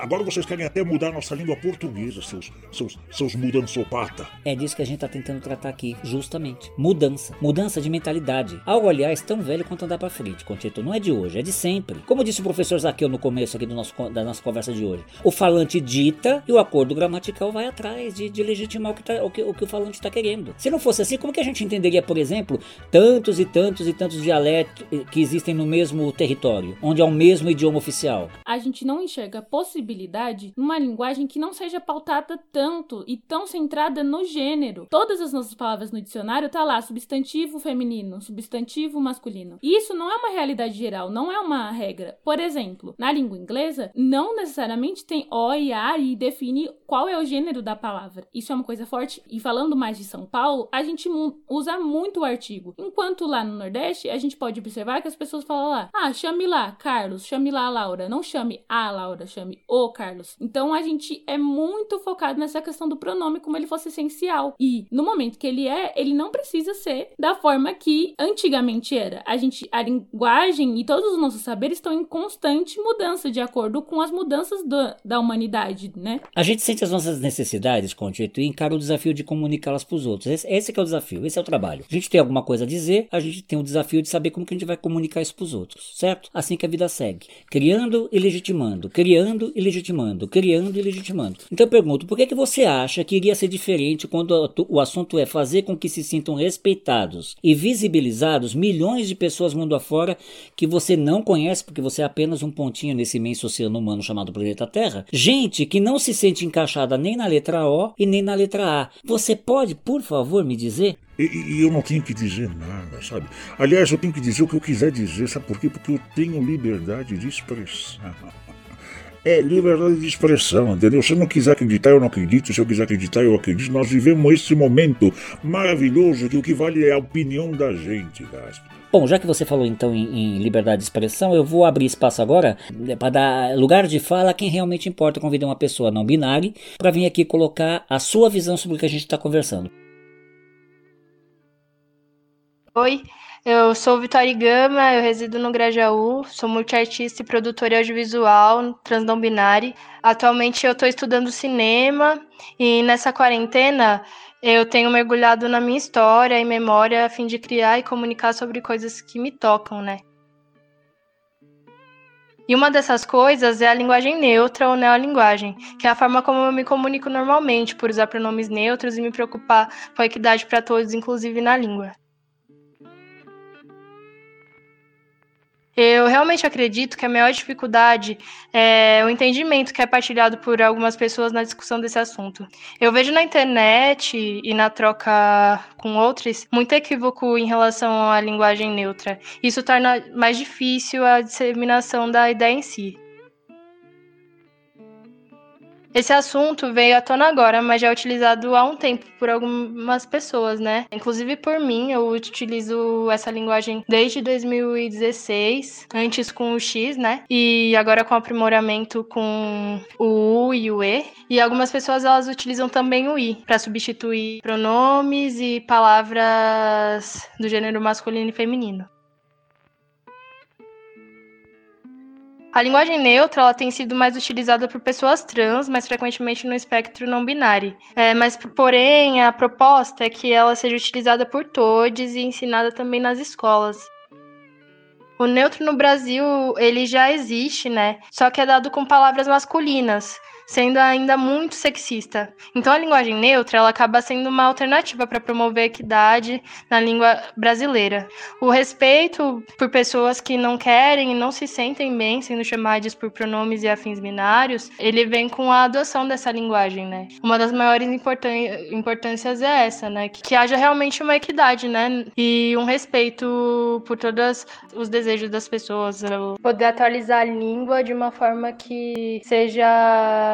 Agora vocês querem até mudar nossa língua portuguesa, seus, seus, seus mudançopata. É disso que a gente tá tentando tratar aqui, justamente. Mudança. Mudança de mentalidade. Algo, aliás, tão velho quanto andar pra frente, Conchito. Não é de hoje, é de sempre. Como disse o professor Zaqueu no começo aqui do nosso, da nossa conversa de hoje. O falante dita e o acordo gramatical vai atrás de, de legitimar o que, tá, o, que, o que o falante está querendo. Se não fosse assim, como que a gente entenderia, por exemplo, tantos e tantos e tantos dialetos que existem no mesmo mesmo território, onde é o mesmo idioma oficial. A gente não enxerga possibilidade numa linguagem que não seja pautada tanto e tão centrada no gênero. Todas as nossas palavras no dicionário tá lá substantivo feminino, substantivo masculino. E isso não é uma realidade geral, não é uma regra. Por exemplo, na língua inglesa, não necessariamente tem o e a e define qual é o gênero da palavra. Isso é uma coisa forte. E falando mais de São Paulo, a gente usa muito o artigo. Enquanto lá no Nordeste, a gente pode observar que as pessoas falam lá: ah, chame lá Carlos, chame lá Laura. Não chame a Laura, chame o Carlos. Então a gente é muito focado nessa questão do pronome como ele fosse essencial. E no momento que ele é, ele não precisa ser da forma que antigamente era. A gente, a linguagem e todos os nossos saberes estão em constante mudança de acordo com as mudanças do, da humanidade, né? A gente sente as nossas necessidades, Conchito, e encara o desafio de comunicá-las para os outros. Esse, esse é o desafio, esse é o trabalho. A gente tem alguma coisa a dizer, a gente tem o desafio de saber como que a gente vai comunicar isso para os outros certo? Assim que a vida segue. Criando e legitimando, criando e legitimando, criando e legitimando. Então eu pergunto, por que, que você acha que iria ser diferente quando o assunto é fazer com que se sintam respeitados e visibilizados milhões de pessoas mundo afora que você não conhece porque você é apenas um pontinho nesse imenso oceano humano chamado planeta Terra? Gente que não se sente encaixada nem na letra O e nem na letra A. Você pode, por favor, me dizer? E, e, eu não tenho que dizer nada, sabe? Aliás, eu tenho que dizer o que eu quiser dizer, sabe por quê? Porque eu tenho liberdade de expressão. É liberdade de expressão, entendeu? Se eu não quiser acreditar, eu não acredito. Se eu quiser acreditar, eu acredito. Nós vivemos esse momento maravilhoso que o que vale é a opinião da gente, Gaspo. Bom, já que você falou então em, em, liberdade de expressão, eu vou abrir espaço agora né, para dar lugar de fala a quem realmente importa. Convidar uma pessoa não binária para vir aqui colocar a sua visão sobre o que a gente está conversando. Oi, eu sou Vitória Gama, eu resido no Grajaú, sou multiartista e produtora audiovisual trans não binário. Atualmente eu estou estudando cinema e nessa quarentena eu tenho mergulhado na minha história e memória a fim de criar e comunicar sobre coisas que me tocam, né? E uma dessas coisas é a linguagem neutra ou neolinguagem, que é a forma como eu me comunico normalmente, por usar pronomes neutros e me preocupar com a equidade para todos, inclusive na língua. Eu realmente acredito que a maior dificuldade é o entendimento que é partilhado por algumas pessoas na discussão desse assunto. Eu vejo na internet e na troca com outros muito equívoco em relação à linguagem neutra. Isso torna mais difícil a disseminação da ideia em si. Esse assunto veio à tona agora, mas já é utilizado há um tempo por algumas pessoas, né? Inclusive por mim, eu utilizo essa linguagem desde 2016, antes com o X, né? E agora com aprimoramento com o U e o E. E algumas pessoas elas utilizam também o I para substituir pronomes e palavras do gênero masculino e feminino. A linguagem neutra ela tem sido mais utilizada por pessoas trans, mais frequentemente no espectro não binário. É, mas, porém, a proposta é que ela seja utilizada por todos e ensinada também nas escolas. O neutro no Brasil, ele já existe, né? Só que é dado com palavras masculinas. Sendo ainda muito sexista. Então a linguagem neutra ela acaba sendo uma alternativa para promover equidade na língua brasileira. O respeito por pessoas que não querem e não se sentem bem sendo chamadas por pronomes e afins binários, ele vem com a adoção dessa linguagem, né? Uma das maiores importâncias é essa, né? Que, que haja realmente uma equidade, né? E um respeito por todos os desejos das pessoas. Poder atualizar a língua de uma forma que seja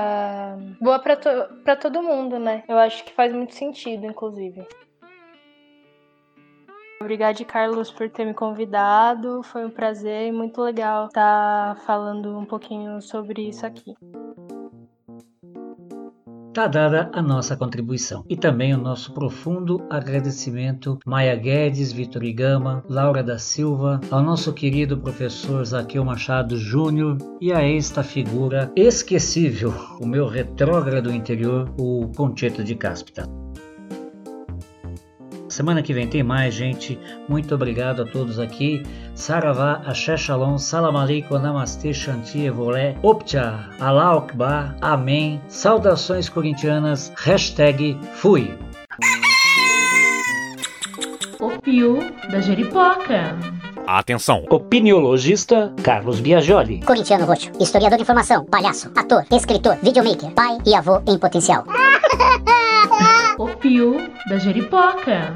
boa para to todo mundo, né? Eu acho que faz muito sentido, inclusive. Obrigada, Carlos, por ter me convidado. Foi um prazer e muito legal estar falando um pouquinho sobre isso aqui. Tá dada a nossa contribuição e também o nosso profundo agradecimento Maia Guedes, Vitor Igama, Laura da Silva, ao nosso querido professor Zaqueu Machado Júnior e a esta figura esquecível, o meu retrógrado interior, o Concheto de Cáspita. Semana que vem tem mais, gente. Muito obrigado a todos aqui. Saravá, Axé Shalom, Salam Aleikum, Namastê, Shanti, Evolé, Optcha, Allah Akbar, Amém. Saudações corintianas, hashtag fui. O Pio da Jeripoca. Atenção! Opiniologista Carlos Biagioli. Corintiano roxo, historiador de informação, palhaço, ator, escritor, videomaker, pai e avô em potencial. O Pio da Jeripoca.